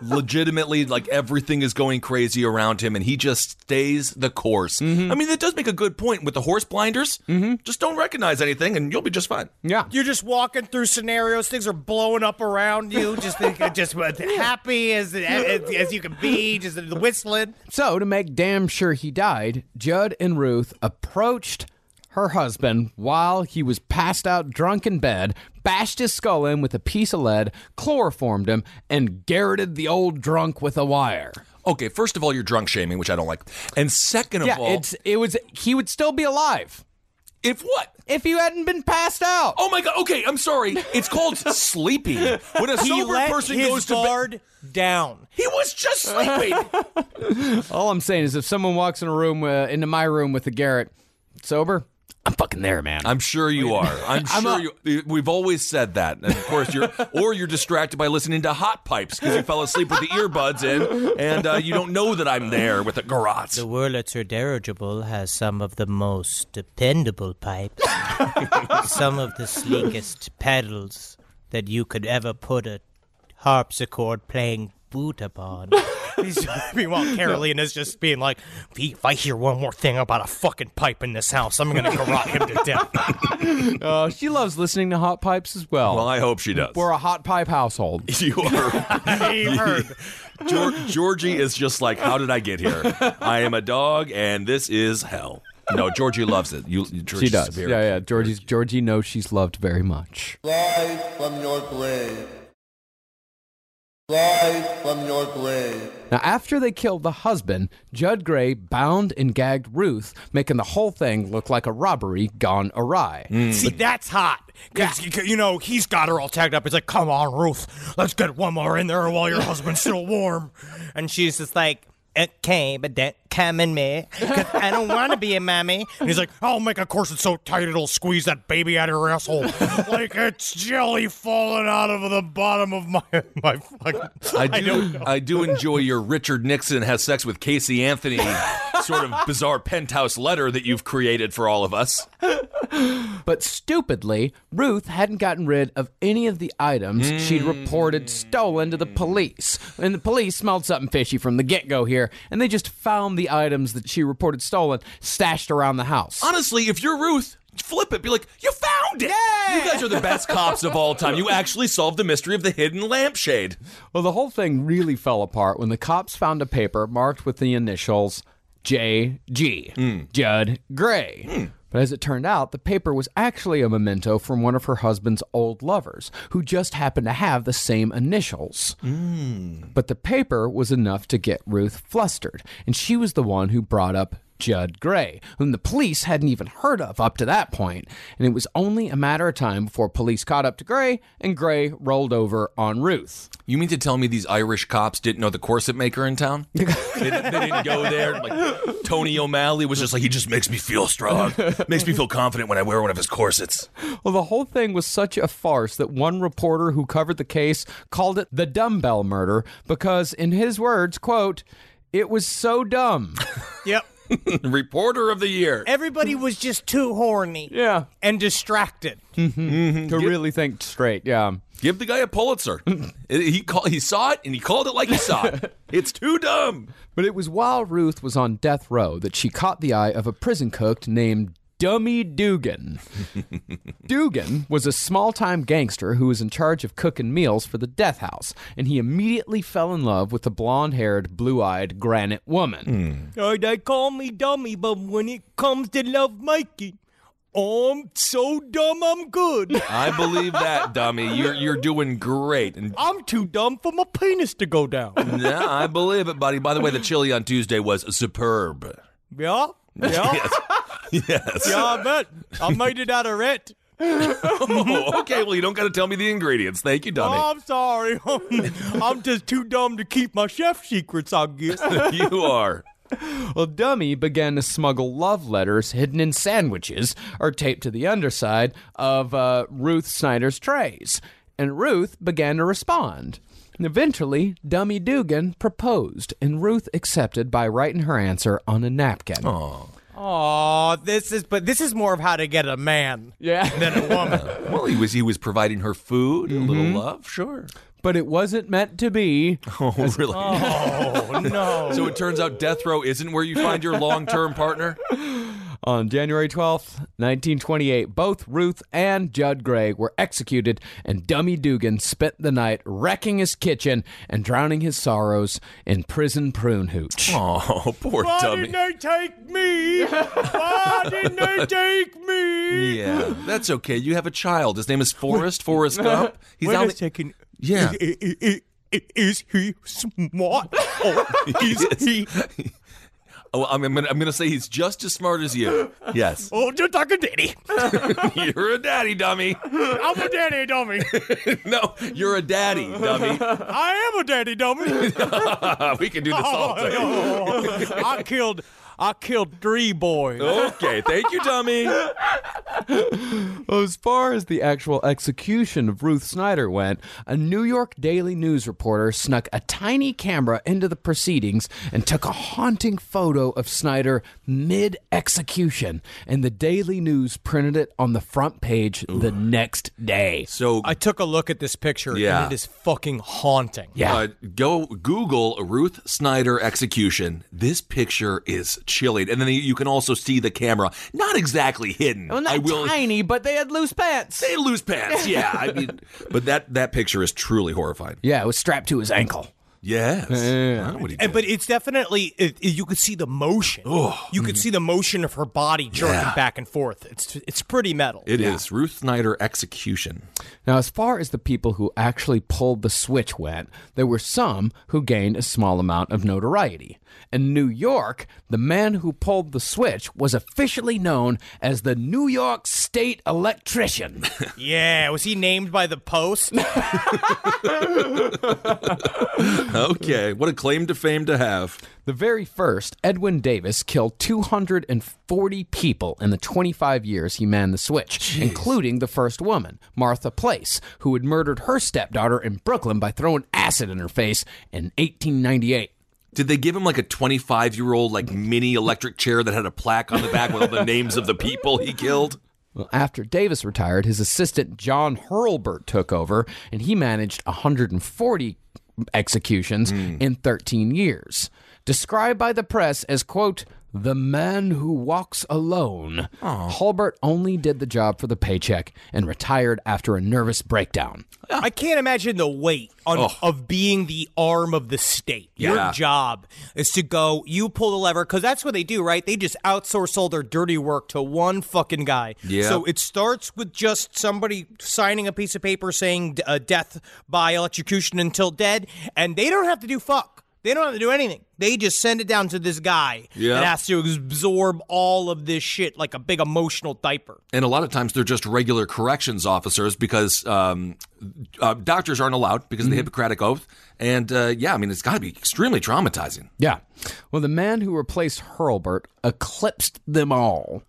legitimately, like everything is going crazy around him, and he just stays the course. Mm-hmm. I mean, that does make a good point with the horse blinders. Mm-hmm. Just don't recognize anything, and you'll be just fine. Yeah. You're just walking through scenarios. Things are blowing up around you. Just, just happy as, as as you can be. Just whistling. So, to make damn sure he died, Judd and Ruth approached her husband while he was passed out drunk in bed, bashed his skull in with a piece of lead, chloroformed him, and garroted the old drunk with a wire. Okay, first of all, you're drunk shaming, which I don't like, and second of Yeah, all, it's it was he would still be alive if what? if you hadn't been passed out. Oh my god. Okay, I'm sorry. It's called sleeping. When a He sober let person his goes to bed, guard down. he was just sleeping. All I'm saying is if someone walks in a room uh, into my room with a Garrett sober, I'm fucking there, man. I'm sure you are. I'm sure you. We've always said that, and of course you're, or you're distracted by listening to hot pipes because you fell asleep with the earbuds in, and uh, you don't know that I'm there with a garage. The Wurlitzer dirigible has some of the most dependable pipes, some of the sleekest pedals that you could ever put a harpsichord playing boot upon. He's, meanwhile, Caroline is just being like, if I hear one more thing about a fucking pipe in this house, I'm going to garrote him to death. Oh, she loves listening to hot pipes as well. Well, I hope she does. We're a hot pipe household. You are. You've heard. Geor- Georgie is just like, how did I get here? I am a dog, and this is hell. No, Georgie loves it. You, She does. very- Yeah, yeah. Georgie's Georgie knows she's loved very much. Rise from your grave. Now, after they killed the husband, Judd Gray bound and gagged Ruth, making the whole thing look like a robbery gone awry. Mm. See, that's hot. Because, you know, he's got her all tagged up. He's like, come on, Ruth, let's get one more in there while your husband's still warm. And she's just like, okay, but don't come in me, because I don't want to be a mommy. And he's like, I'll make a corset so tight it'll squeeze that baby out of your asshole. like it's jelly falling out of the bottom of my, my fucking... I do. I, do enjoy your Richard Nixon has sex with Casey Anthony sort of bizarre penthouse letter that you've created for all of us. But stupidly, Ruth hadn't gotten rid of any of the items she'd reported stolen to the police. And the police smelled something fishy from the get go here, and they just found the items that she reported stolen stashed around the house. Honestly, if you're Ruth, flip it. Be like, you found it. You guys are the best cops of all time. You actually solved the mystery of the hidden lampshade. Well, the whole thing really fell apart when the cops found a paper marked with the initials J.G. Hmm. Judd Gray. Hmm. But as it turned out, the paper was actually a memento from one of her husband's old lovers, who just happened to have the same initials. Hmm. But the paper was enough to get Ruth flustered, and she was the one who brought up Judd Gray, whom the police hadn't even heard of up to that point, and it was only a matter of time before police caught up to Gray, and Gray rolled over on Ruth. You mean to tell me these Irish cops didn't know the corset maker in town? they, they didn't go there. Like Tony O'Malley was just like, he just makes me feel strong, makes me feel confident when I wear one of his corsets. Well, the whole thing was such a farce that one reporter who covered the case called it the dumbbell murder because, in his words, quote, it was so dumb. Yep. Reporter of the year. Everybody was just too horny yeah. and distracted. Mm-hmm. Mm-hmm. To really think straight, yeah. Give the guy a Pulitzer. he call, he saw it and he called it like he saw it. It's too dumb. But it was while Ruth was on death row that she caught the eye of a prison cook named Dummy Dugan. Dugan was a small time gangster who was in charge of cooking meals for the death house, and he immediately fell in love with the blonde haired, blue eyed granite woman. Uh, they call me dummy, but when it comes to love making, I'm so dumb I'm good. I believe that, dummy. You're you're doing great. And I'm too dumb for my penis to go down. yeah, I believe it, buddy. By the way, the chili on Tuesday was superb. Yeah? Yeah? Yes. Yeah, I bet. I made it out of red. Oh, okay, well, you don't got to tell me the ingredients. Thank you, dummy. Oh, I'm sorry. I'm just too dumb to keep my chef secrets, I guess. you are. Well, Dummy began to smuggle love letters hidden in sandwiches or taped to the underside of uh, Ruth Snyder's trays. And Ruth began to respond. And eventually, Dummy Dugan proposed, and Ruth accepted by writing her answer on a napkin. Oh, this is, but this is more of how to get a man Yeah. than a woman. Well, he was he was providing her food, a little mm-hmm. love, sure. but it wasn't meant to be. Oh, really? oh, no. So it turns out death row isn't where you find your long term partner. On January 12th, 1928, both Ruth and Judd Gray were executed, and Dummy Dugan spent the night wrecking his kitchen and drowning his sorrows in prison prune hooch. Oh, poor Why dummy. didn't they take me? Why didn't they take me? Yeah, that's okay. You have a child. His name is Forrest. Forrest Gump. He's Wait on a the- second. Yeah. I- I- I- I- Is he smart? Or is he? Oh, I'm, I'm, gonna, I'm gonna say he's just as smart as you. Yes. Oh, like a daddy. You're a daddy, dummy. I'm a daddy dummy. No, you're a daddy, dummy. I am a daddy dummy. we can do this all day. I killed. I killed three boys. Okay, thank you, dummy. Well, as far as the actual execution of Ruth Snyder went, a New York Daily News reporter snuck a tiny camera into the proceedings and took a haunting photo of Snyder mid execution, and the Daily News printed it on the front page the next day. So I took a look at this picture, Yeah. and it is fucking haunting. Yeah. Uh, go Google Ruth Snyder execution. This picture is chilling, and then you can also see the camera. Not exactly hidden. Well, not I will. tiny, but they had loose pants. They had loose pants. Yeah, I mean, but that that picture is truly horrifying. yeah, it was strapped to his ankle. Yes. Wow, what he And, but it's definitely it, it- you could see the motion. you could see the motion of her body jerking Yeah. back and forth. It's it's pretty metal. It is Ruth Snyder execution. Now, as far as the people who actually pulled the switch went, there were some who gained a small amount of notoriety. In New York, the man who pulled the switch was officially known as the New York State Electrician. yeah, was he named by the Post? Okay, what a claim to fame to have. the very first, Edwin Davis killed 240 people in the 25 years he manned the switch, including the first woman, Martha Place, who had murdered her stepdaughter in Brooklyn by throwing acid in her face in 1898. Did they give him like a 25 year old like mini electric chair that had a plaque on the back with all the names of the people he killed? Well, after Davis retired, his assistant John Hurlbert took over, and he managed 140 executions hmm. in 13 years. Described by the press as, quote, the man who walks alone, Hulbert only did the job for the paycheck and retired after a nervous breakdown. I can't imagine the weight on, of being the arm of the state. Yeah. Your job is to go, you pull the lever, because that's what they do, right? They just outsource all their dirty work to one fucking guy. Yeah. So it starts with just somebody signing a piece of paper saying uh, death by electrocution until dead, and they don't have to do fuck. They don't have to do anything. They just send it down to this guy Yeah. that has to absorb all of this shit like a big emotional diaper. And a lot of times they're just regular corrections officers because um, uh, doctors aren't allowed because of the Hippocratic Oath. And uh, yeah, I mean, it's got to be extremely traumatizing. Yeah. Well, the man who replaced Hurlbert eclipsed them all.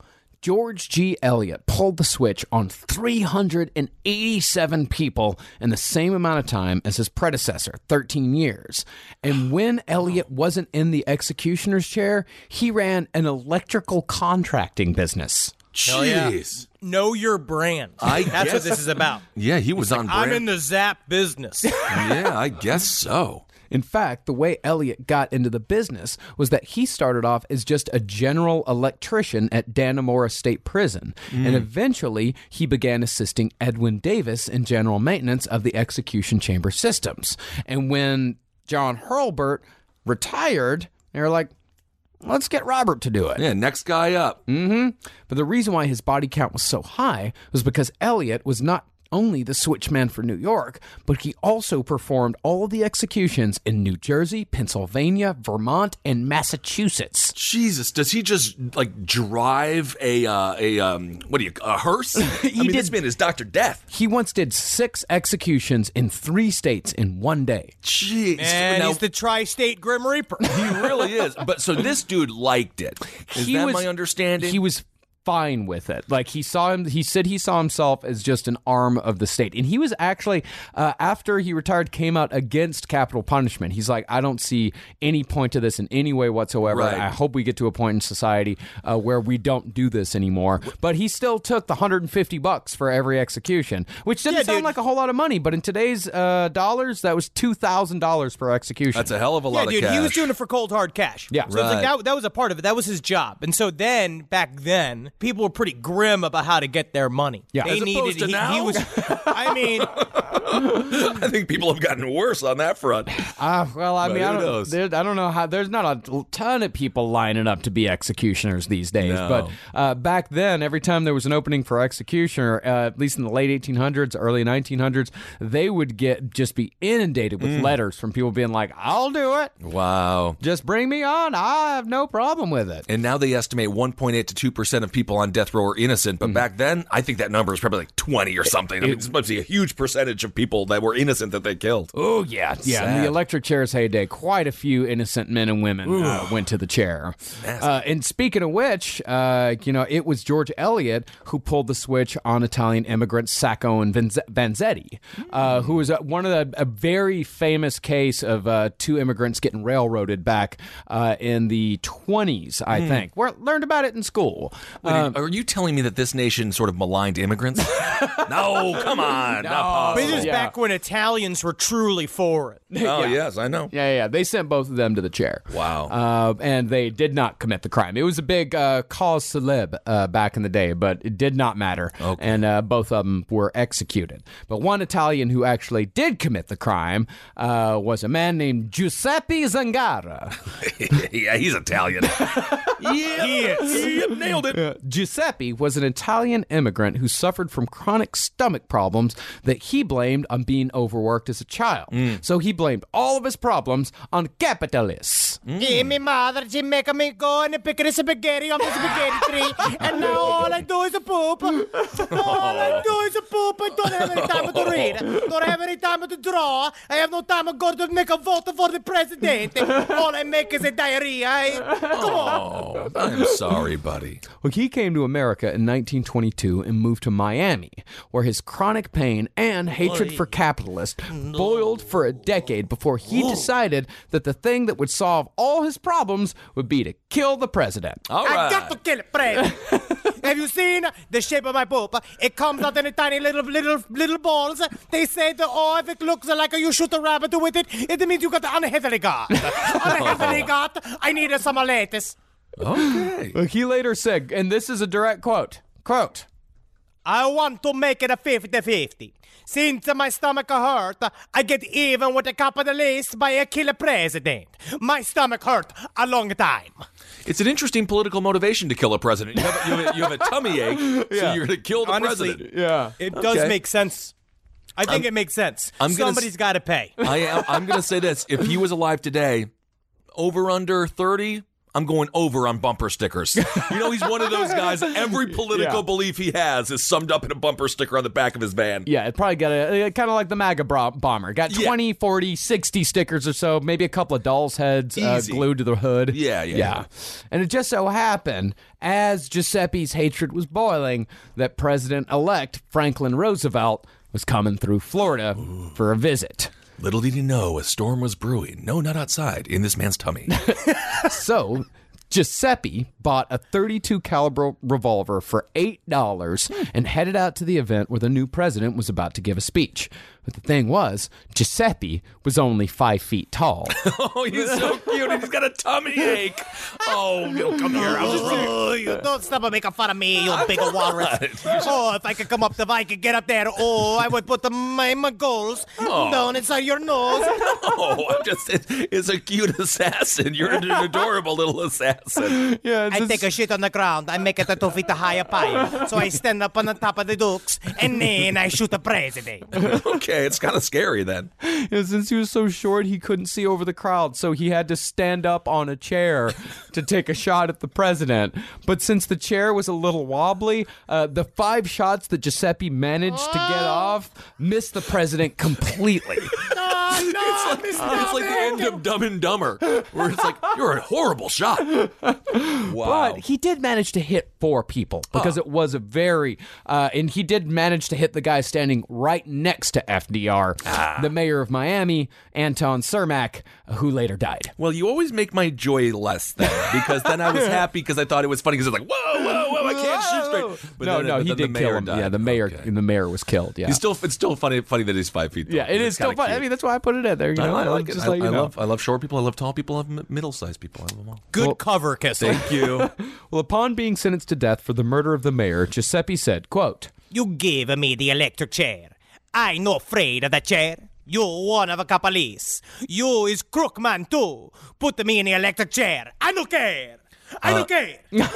George G. Eliot pulled the switch on 387 people in the same amount of time as his predecessor, 13 years. And when Eliot wasn't in the executioner's chair, he ran an electrical contracting business. Jeez. Know your brand. I That's guess- what this is about. Yeah, he was on brand. I'm in the zap business. yeah, I guess so. In fact, the way Elliot got into the business was that he started off as just a general electrician at Dannemora State Prison, and mm. eventually he began assisting Edwin Davis in general maintenance of the execution chamber systems. And when John Hurlbert retired, they were like, let's get Robert to do it. Yeah, next guy up. Mm-hmm. But the reason why his body count was so high was because Elliot was not only the switchman for New York, but he also performed all the executions in New Jersey, Pennsylvania, Vermont, and Massachusetts. Jesus, does he just like drive a uh, a um what do you a hearse? I mean, this did- man is Doctor Death. He once did six executions in three states in one day. Jeez, And now, he's the tri-state Grim Reaper. he really is. But so this dude liked it. Is He that was- my understanding? He was fine with it. Like he saw him, he said he saw himself as just an arm of the state. And he was actually, uh, after he retired, came out against capital punishment. He's like, I don't see any point to this in any way whatsoever. Right. I hope we get to a point in society uh, where we don't do this anymore. But he still took the 150 bucks for every execution, which didn't Yeah, sound dude. like a whole lot of money. But in today's uh, dollars, that was $2,000 per execution. That's a hell of a Yeah, lot of dude, cash. he was doing it for cold hard cash. Yeah. so it's like that, that was a part of it. That was his job. And so then, back then, people were pretty grim about how to get their money. Yeah. they As needed. opposed to he, now? he was. I mean, I think people have gotten worse on that front. Uh, well, I But mean, I don't, there, I don't know how. There's not a ton of people lining up to be executioners these days. No. But uh, back then, every time there was an opening for executioner, uh, at least in the late 1800s, early 1900s, they would get just be inundated with Mm. letters from people being like, "I'll do it. Wow. Just bring me on. I have no problem with it." And now they estimate 1.8 to 2% of people on death row are innocent. But back then, I think that number was probably like 20 or something. I mean, this must be a huge percentage of people that were innocent that they killed. Oh yeah, yeah. In the electric chair's heyday, quite a few innocent men and women uh, went to the chair. Uh, and speaking of which, uh, you know, it was George Eliot who pulled the switch on Italian immigrants Sacco and Vanz- Vanzetti, uh, who was uh, one of the a very famous case of uh, two immigrants getting railroaded back uh, in the 20s, I think. We learned about it in school. Wait, Um, are you telling me that this nation sort of maligned immigrants? no, come on. Not this is Yeah. back when Italians were truly for it. Oh, yes, I know. Yeah, yeah. They sent both of them to the chair. Wow. Uh, and they did not commit the crime. It was a big uh, cause celeb uh, back in the day, but it did not matter. Okay. And uh, both of them were executed. But one Italian who actually did commit the crime uh, was a man named Giuseppe Zangara. yeah, he's Italian. yeah, He is. Yep, nailed it. Giuseppe was an Italian immigrant who suffered from chronic stomach problems that he blamed on being overworked as a child. So he blamed all of his problems on capitalists. Yeah, my mother, she make me go and pick the spaghetti off the spaghetti tree, and now all I do is a poop. All I do is a poop. I don't have any time to read. Don't have any time to draw. I have no time to go to make a vote for the president. All I make is a diarrhea. eh? Come on. Oh, I'm sorry, buddy. Well, he came to America in 1922 and moved to Miami, where his chronic pain and hatred for capitalists boiled for a decade before he decided that the thing that would solve all his problems would be to kill the president. All I got to kill it, president. Have you seen the shape of my poop? It comes out in a tiny little, little, little balls. They say that, oh, if it looks like you shoot a rabbit with it, it means you got the unhealthy gut. unhealthy gut. I need some lettuce. Okay. He later said, and this is a direct quote, quote, I want to make it a 50-50. Since my stomach hurt, I get even with the capitalist by a killer president. My stomach hurt a long time. It's an interesting political motivation to kill a president. You have, you have, a, you have a tummy ache, so you're going to kill the Honestly, president. yeah. It does Okay. make sense. I think it makes sense. I'm gonna Somebody's s- got to pay. I am, I'm going to say this: if he was alive today, over under thirty, I'm going over on bumper stickers. You know, he's one of those guys. Every political Yeah. belief he has is summed up in a bumper sticker on the back of his van. Yeah, it probably got a kind of like the MAGA bomber. Got Yeah. 20, 40, 60 stickers or so, maybe a couple of doll's heads uh, glued to the hood. Yeah, yeah, yeah. And it just so happened, as Giuseppe's hatred was boiling, that President elect Franklin Roosevelt was coming through Florida for a visit. Little did he know a storm was brewing. No, not outside, in this man's tummy. So. Giuseppe bought a 32 caliber revolver for $8 hmm. and headed out to the event where the new president was about to give a speech. But the thing was, Giuseppe was only five feet tall. Oh, he's so cute. and He's got a tummy ache. Oh, no, come here. I'll just Oh, you don't stop and make fun of me, you big walrus. Oh, if I could come up, if I could get up there, oh, I would put the, my, my goals oh. down inside your nose. Oh, I'm just, it, it's a cute assassin. You're an adorable little assassin. yeah, I take a shit on the ground, I make it a two feet high pipe. So I stand up on the top of the dukes, and then I shoot the president. Okay, it's kind of scary then. Yeah, since he was so short, he couldn't see over the crowd, so he had to stand up on a chair to take a shot at the president. But since the chair was a little wobbly, uh, the five shots that Giuseppe managed to get off missed the president completely. It's like, it's like the end of Dumb and Dumber, where it's like, you're a horrible shot. Wow. But he did manage to hit four people because it was a very, uh, and he did manage to hit the guy standing right next to FDR, ah. the mayor of Miami, Anton Cermak, who later died. Well, you always make my joy less then, because then I was happy because I thought it was funny because it's like, whoa, whoa, whoa, I can't shoot straight. But no, then- no, but he did the kill him. died. Yeah, the mayor, Okay. the mayor was killed. Yeah, He's still, it's still funny, funny that he's five feet. Tall. yeah, it It's is still kinda. I mean, that's why I put it in there. You I, know, I like it. just I, let you I know. love, I love short people. I love tall people. I love middle-sized people. I love them all. Good cover, Kissel. Thank you. Well, upon being sentenced to death for the murder of the mayor, Giuseppe said, "quote You gave me the electric chair. I no afraid of the chair. You one of a police. You is crook man too. Put me in the electric chair. I don't care. I don't care.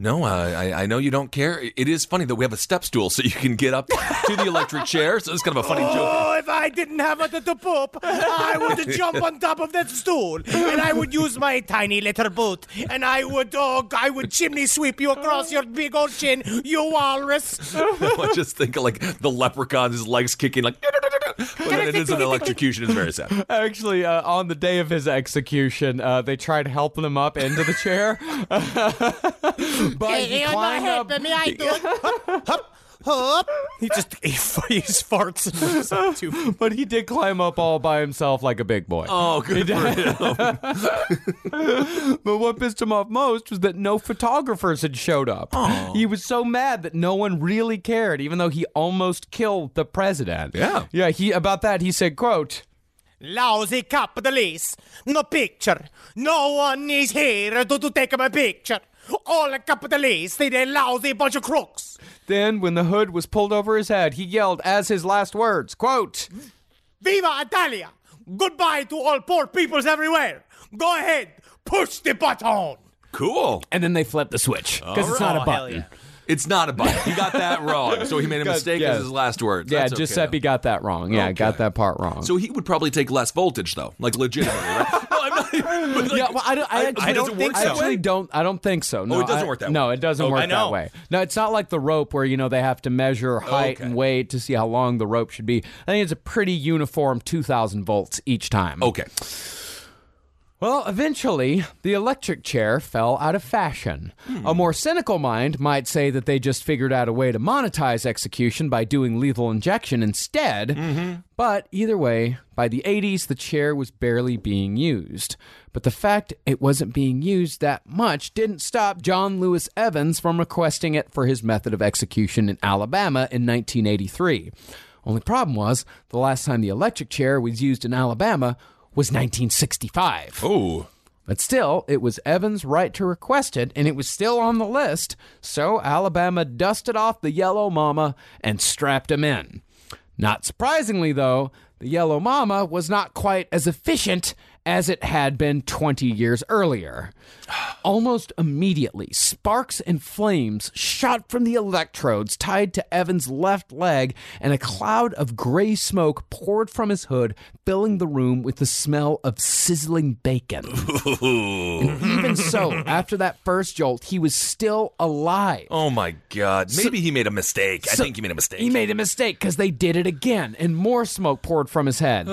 No, I, I- I know you don't care. It is funny that we have a step stool so you can get up to the electric chair. So it's kind of a funny joke. Oh, if I didn't have it to poop, I would jump on top of that stool and I would use my tiny little boot and I would, oh, I would chimney sweep you across your big old chin, you walrus. I just think of like the leprechaun, his legs kicking like. But it is an electrocution. It's very sad. Actually, uh, on the day of his execution, uh, they tried helping him up into the chair, but he climbed up. me, I do it. Hup, hup. He just he, he farts and moves up too. But he did climb up all by himself like a big boy. Oh, good for him. But what pissed him off most was that no photographers had showed up. He was so mad that no one really cared, even though he almost killed the president. Yeah. Yeah, he about that he said, quote, Lousy capitalist. No picture. No one is here to, to take my picture. All the capitalists, they a lousy bunch of crooks. Then when the hood was pulled over his head, he yelled as his last words, quote, Viva Italia! Goodbye to all poor peoples everywhere. Go ahead, push the button. Cool. and then they flipped the switch because it's not a Oh, hell button. yeah. It's not a button. He got that wrong. So he made a mistake yeah. as his last words. Yeah, That's Giuseppe though. got that wrong. Yeah, got that part wrong. So he would probably take less voltage, though, like legitimately, right? no, I'm not. But like, yeah, well, I don't. I, actually, I don't think I actually don't. I don't think so. No, Oh, it doesn't I- work that way. No, it doesn't Okay. work that way. No, it's not like the rope where you know they have to measure height Okay. and weight to see how long the rope should be. I think it's a pretty uniform 2,000 volts each time. okay. Well, eventually, the electric chair fell out of fashion. A hmm. more cynical mind might say that they just figured out a way to monetize execution by doing lethal injection instead. Mm-hmm. But either way, by the 80s, the chair was barely being used. But the fact it wasn't being used that much didn't stop John Louis Evans from requesting it for his method of execution in Alabama in 1983. Only problem was, the last time the electric chair was used in Alabama was 1965. Oh. But still, it was Evans' right to request it, and it was still on the list, so Alabama dusted off the Yellow Mama and strapped him in. Not surprisingly, though, the Yellow Mama was not quite as efficient as it had been 20 years earlier. Almost immediately, sparks and flames shot from the electrodes tied to Evan's left leg, and a cloud of gray smoke poured from his hood, filling the room with the smell of sizzling bacon. and even so, after that first jolt, he was still alive. Oh my God. Maybe he made a mistake. I think he made a mistake. He made a mistake because they did it again, and more smoke poured from his head.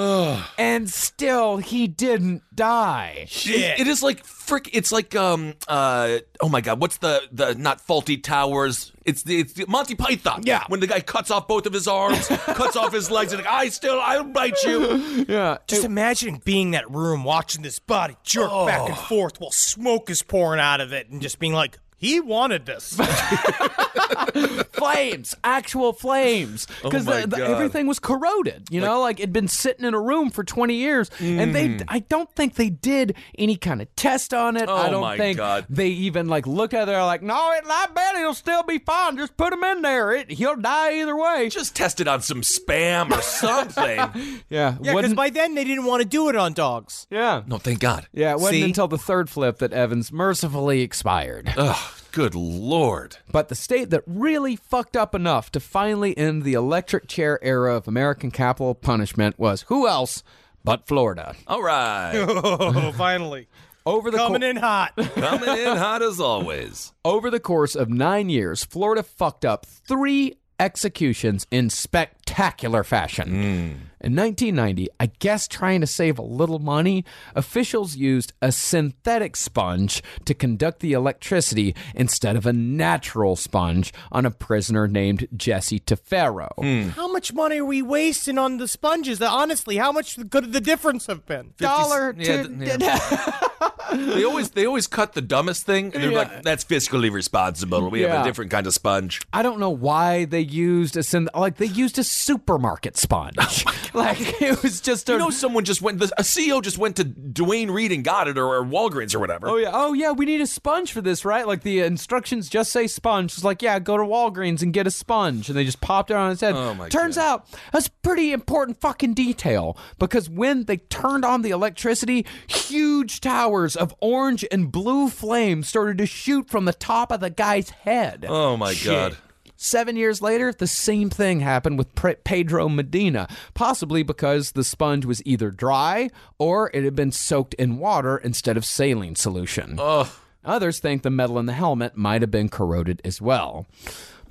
and still, he didn't die. It- it is like frick. It's like um uh oh my god, what's the the not Fawlty Towers? It's the it's the Monty Python. Yeah. when the guy cuts off both of his arms, cuts off his legs, and like, I still I'll bite you. Yeah. Just imagine being in that room watching this body jerk back and forth while smoke is pouring out of it and just being like, he wanted this. flames, actual flames, because Oh everything was corroded. You know, like it'd been sitting in a room for twenty years, and they, I don't think they did any kind of test on it. Oh I Mm. Don't my think God. they even like look at it. They're like, no, it, I bet he'll still be fine. Just put him in there. It, he'll die either way. Just test it on some spam or something. yeah, yeah, because by then they didn't want to do it on dogs. yeah, no, thank God. yeah. It wasn't See? until the third flip that Evans mercifully expired. Ugh, good lord. But the state that really fucked up enough to finally end the electric chair era of American capital punishment was who else but Florida. All right, Oh, finally. Over the co- Coming in hot. coming in hot as always. over the course of 9 years, Florida fucked up 3 executions in spectacular fashion. Mm. In 1990, I guess trying to save a little money, officials used a synthetic sponge to conduct the electricity instead of a natural sponge on a prisoner named Jesse Tafero. Hmm. How much money are we wasting on the sponges? Honestly, how much could the difference have been? Dollar Yeah, to th- They always they always cut the dumbest thing, and they're Yeah. like, "That's fiscally responsible. We have a different kind of sponge." I don't know why they used a syn- like they used a supermarket sponge. Oh like it was just a You know, someone just went. A CEO just went to Duane Reade and got it, or, or Walgreens or whatever. Oh yeah, oh yeah, we need a sponge for this, right? Like the instructions just say sponge. It's like, yeah, go to Walgreens and get a sponge, and they just popped it on his head. Oh, my Turns God. out that's pretty important fucking detail because when they turned on the electricity, huge towers of orange and blue flame started to shoot from the top of the guy's head. Oh my god. Seven years later, the same thing happened with Pedro Medina, possibly because the sponge was either dry or it had been soaked in water instead of saline solution. Others think the metal in the helmet might have been corroded as well.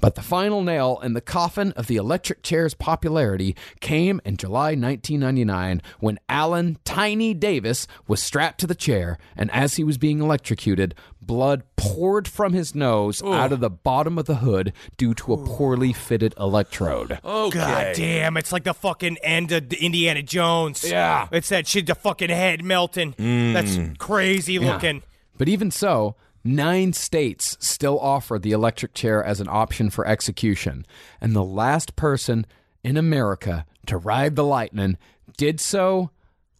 But the final nail in the coffin of the electric chair's popularity came in July 1999 when Alan Tiny Davis was strapped to the chair, and as he was being electrocuted, blood poured from his nose out of the bottom of the hood due to a poorly fitted electrode. Okay. God damn, it's like the fucking end of the Indiana Jones. Yeah. It's that shit, the fucking head melting. That's mm. crazy looking. But even so, nine states still offer the electric chair as an option for execution. And the last person in America to ride the lightning did so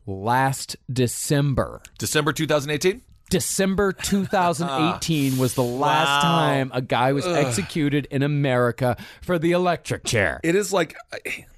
last December. December 2018. December 2018 was the last time a guy was executed in America for the electric chair. It is like,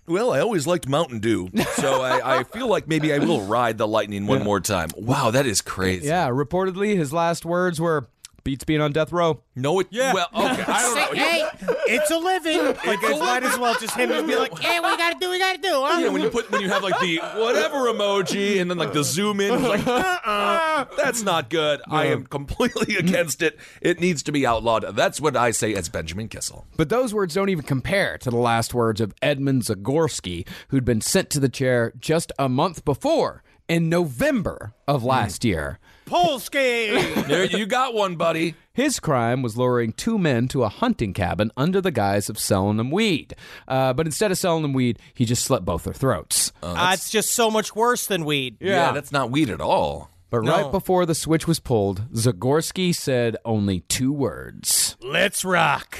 well, I always liked Mountain Dew, so I, I feel like maybe I will ride the lightning one more time. Wow, that is crazy. Yeah, reportedly his last words were beats being on death row. No, it. Yeah. Well, okay. I don't know. Hey, it's a living. Like, it might as well just him just be like, hey, what we gotta do, we gotta do, huh? Yeah, when you put when you have like the whatever emoji and then like the zoom in, it's like uh-uh, that's not good. I am completely against it. It needs to be outlawed. That's what I say as Benjamin Kissel. But those words don't even compare to the last words of Edmund Zagorski, who'd been sent to the chair just a month before in November of last year. Polsky! There, you got one, buddy. His crime was luring two men to a hunting cabin under the guise of selling them weed. Uh, but instead of selling them weed, he just slit both their throats. Uh, it's just so much worse than weed. Yeah. that's not weed at all. But No. right before the switch was pulled, Zagorski said only two words. Let's rock.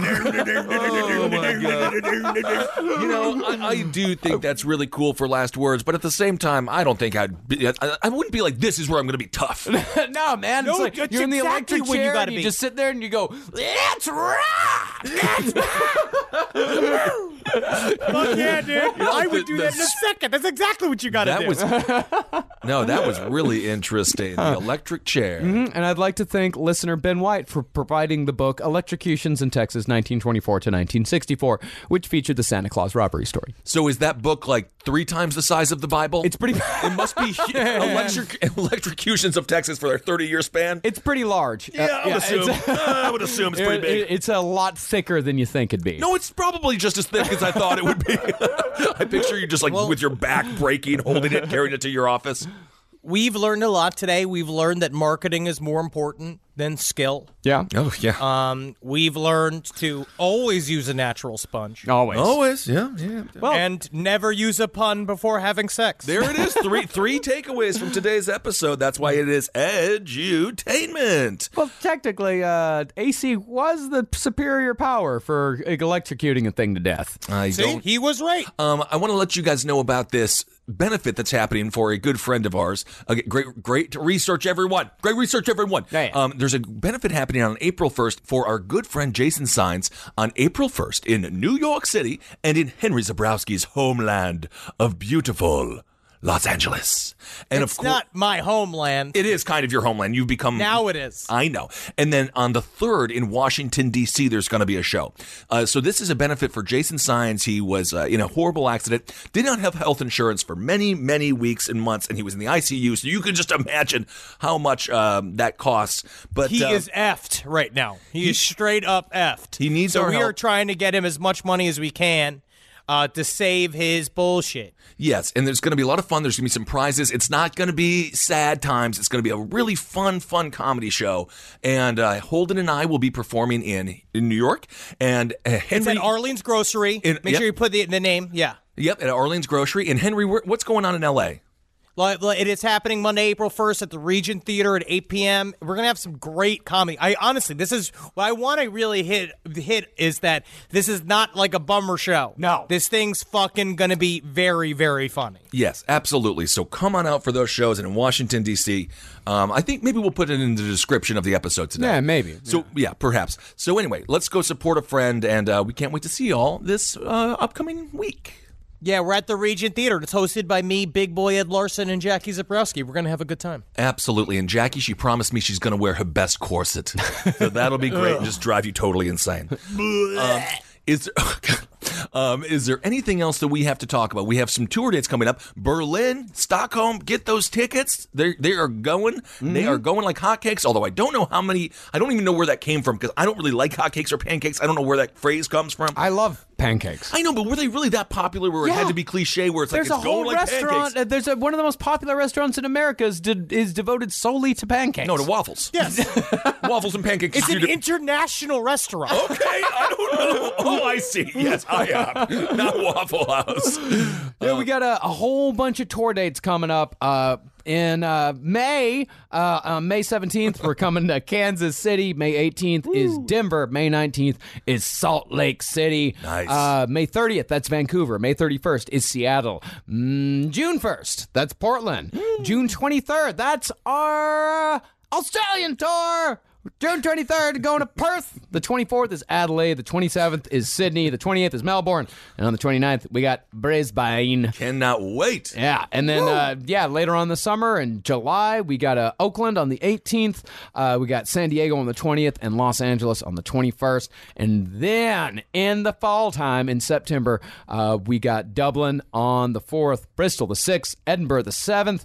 Oh my god! You know, I, I do think that's really cool for last words, but at the same time, I don't think I'd. Be, I, I wouldn't be like, "This is where I'm going to be tough." no, man. No, it's like that's you're in the exactly electric what you chair gotta and you be. just sit there and you go, let's rock! Let's rock! Fuck yeah, dude. I would do that in a second. That's exactly what you gotta That do. was no, that was really interesting. The electric chair. Mm-hmm. And I'd like to thank listener Ben White for providing the book Electrocutions in Texas 1924 to 1964, which featured the Santa Claus robbery story. So is that book like three times the size of the Bible. It's pretty. it must be electric electrocutions of Texas for their 30 year span. It's pretty large. Uh, yeah, I would assume. it's- I would assume it's pretty big. it- it's a lot thicker than you think it'd be. No, it's probably just as thick as I thought it would be. I picture you just like with your back breaking, holding it, carrying it to your office. We've learned a lot today. We've learned that marketing is more important than skill. Yeah. Oh yeah. Um, we've learned to always use a natural sponge. Always. Always, yeah, yeah. Well, and never use a pun before having sex. There it is. Three three takeaways from today's episode. That's why it is edutainment. Well, technically, uh, AC was the superior power for electrocuting a thing to death. I See, don't. he was right. Um, I want to let you guys know about this benefit that's happening for a good friend of ours. Okay, great, great research, everyone. Great research, everyone. Yeah, yeah. Um, there's a benefit happening on April 1st for our good friend Jason Signs on April 1st in New York City and in Henry Zebrowski's homeland of beautiful Los Angeles. And it's of course, not my homeland. it is kind of your homeland. You've become Now it is. I know. And then on the third in Washington D.C., there's going to be a show. Uh, so this is a benefit for Jason Signs. He was uh, in a horrible accident, did not have health insurance for many, many weeks and months, and he was in the ICU. So you can just imagine how much um, that costs. But he uh, is effed right now. He, is straight up effed. He needs so our we are trying to get him as much money as we can uh, to save his bullshit. Yes, and there's going to be a lot of fun. There's going to be some prizes. It's not going to be sad times. It's going to be a really fun, fun comedy show. And uh, Holden and I will be performing in in New York. And uh, It's at Arlene's Grocery. In- Make yep. sure you put the, the name. Yeah. yep, at Arlene's Grocery. And Henry, what's going on in L.A.? Like, like, It is happening Monday, April 1st at the Regent Theater at 8 p.m. We're going to have some great comedy. I honestly, this is what I want to really hit hit is that this is not like a bummer show. No. This thing's fucking going to be very, very funny. Yes, absolutely. So come on out for those shows and in Washington D.C. Um, I think maybe we'll put it in the description of the episode today. Yeah, maybe. So yeah, perhaps. So anyway, let's go support a friend, and uh, we can't wait to see you all this uh, upcoming week. Yeah, we're at the Regent Theater. It's hosted by me, Big Boy Ed Larson, and Jackie Zebrowski. We're going to have a good time. Absolutely. And Jackie, she promised me she's going to wear her best corset. So that'll be great and just drive you totally insane. Um, is um, is there anything else that we have to talk about? We have some tour dates coming up. Berlin, Stockholm, get those tickets. They they are going. They are going like hotcakes. Although I don't know how many. I don't even know where that came from because I don't really like hotcakes or pancakes. I don't know where that phrase comes from. I love pancakes. I know, but were they really that popular where it had to be cliche? Where it's There's like a whole like restaurant. pancakes? uh, There's a, one of the most popular restaurants in America is, de- is devoted solely to pancakes. No, to waffles. Yes. waffles and pancakes. it's an international restaurant. Okay, I don't know. Oh, I see. Yes, I am. Not Waffle House. Yeah, we got a, a whole bunch of tour dates coming up. Uh, in uh, May, uh, uh, May 17th, we're coming to Kansas City. May 18th is Denver. May 19th is Salt Lake City. Nice. Uh, May 30th, that's Vancouver. May 31st is Seattle. Mm, June 1st, that's Portland. June 23rd, that's our uh, Australian tour. June 23rd, going to Perth. The 24th is Adelaide. The 27th is Sydney. The 28th is Melbourne. And on the 29th, we got Brisbane. Cannot wait. Yeah, and then uh, yeah, later on the summer in July we got uh, Oakland on the 18th. Uh, we got San Diego on the 20th and Los Angeles on the 21st. And then in the fall time in September, uh, we got Dublin on the 4th, Bristol the 6th, Edinburgh the 7th.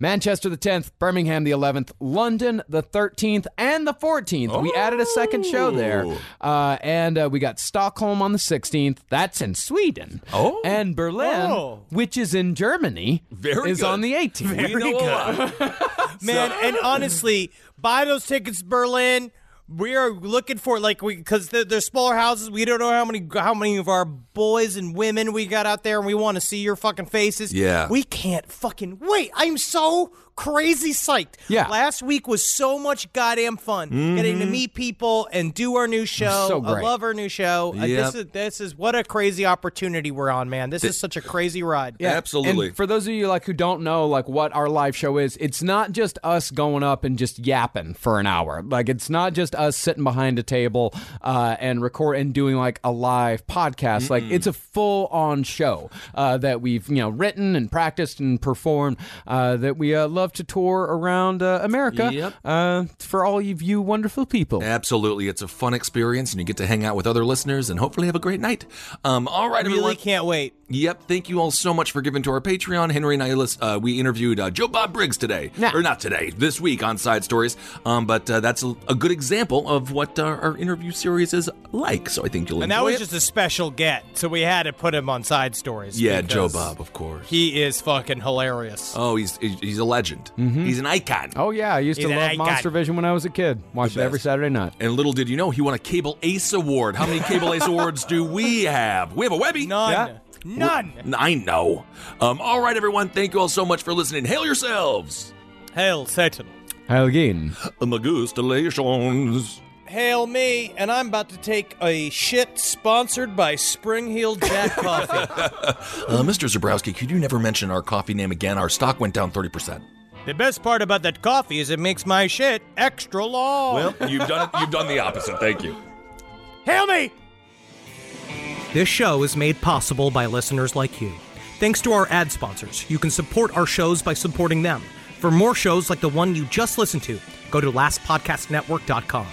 Manchester the 10th, Birmingham the 11th, London the 13th, and the 14th. We added a second show there. Uh, and uh, we got Stockholm on the 16th. That's in Sweden. Oh. And Berlin, Oh. which is in Germany, Very is good. on the 18th. We know a lot. Man, and honestly, buy those tickets, Berlin. We are looking for like we because they're, they're smaller houses. We don't know how many how many of our boys and women we got out there, and we want to see your fucking faces. Yeah. we can't fucking wait. I'm so crazy psyched. Yeah. last week was so much goddamn fun getting to meet people and do our new show. Mm-hmm. So I love our new show. Uh, this is this is what a crazy opportunity we're on, man. This is such a crazy ride. Yeah, Absolutely. And for those of you like who don't know like what our live show is, it's not just us going up and just yapping for an hour. Like it's not just us sitting behind a table uh, and record and doing like a live podcast. Like it's a full on show uh, that we've you know written and practiced and performed uh, that we uh, love love to tour around uh, America Yep. uh, for all of you wonderful people. Absolutely. It's a fun experience, and you get to hang out with other listeners and hopefully have a great night. Um, all right, Really everyone. can't wait. Yep. Thank you all so much for giving to our Patreon. Henry and I, lis- uh, we interviewed uh, Joe Bob Briggs today. Yeah. Or not today, this week on Side Stories. Um, but uh, that's a, a good example of what uh, our interview series is like. So I think you'll And enjoy that And that was it. just a special get, so we had to put him on side stories. yeah, Joe Bob, of course. He is fucking hilarious. Oh, he's he's a legend. He's an icon. Oh yeah, I used He's to love icon. Monster Vision when I was a kid. Watched it every. Saturday night. And little did you know, he won a Cable Ace Award. How many Cable Ace Awards do we have? We have a Webby. None. Yeah. None. I know. Um, all right, everyone. Thank you all so much for listening. Hail yourselves. Hail Satan. Heil again. Magustalations. Hail me, and I'm about to take a shit sponsored by Spring Heel Jack Coffee. Uh, Mr. Zebrowski, could you never mention our coffee name again? Our stock went down 30%. The best part about that coffee is it makes my shit extra long. Well, you've done it. You've done the opposite. Thank you. Hail me! This show is made possible by listeners like you. Thanks to our ad sponsors, you can support our shows by supporting them. For more shows like the one you just listened to, go to lastpodcastnetwork.com.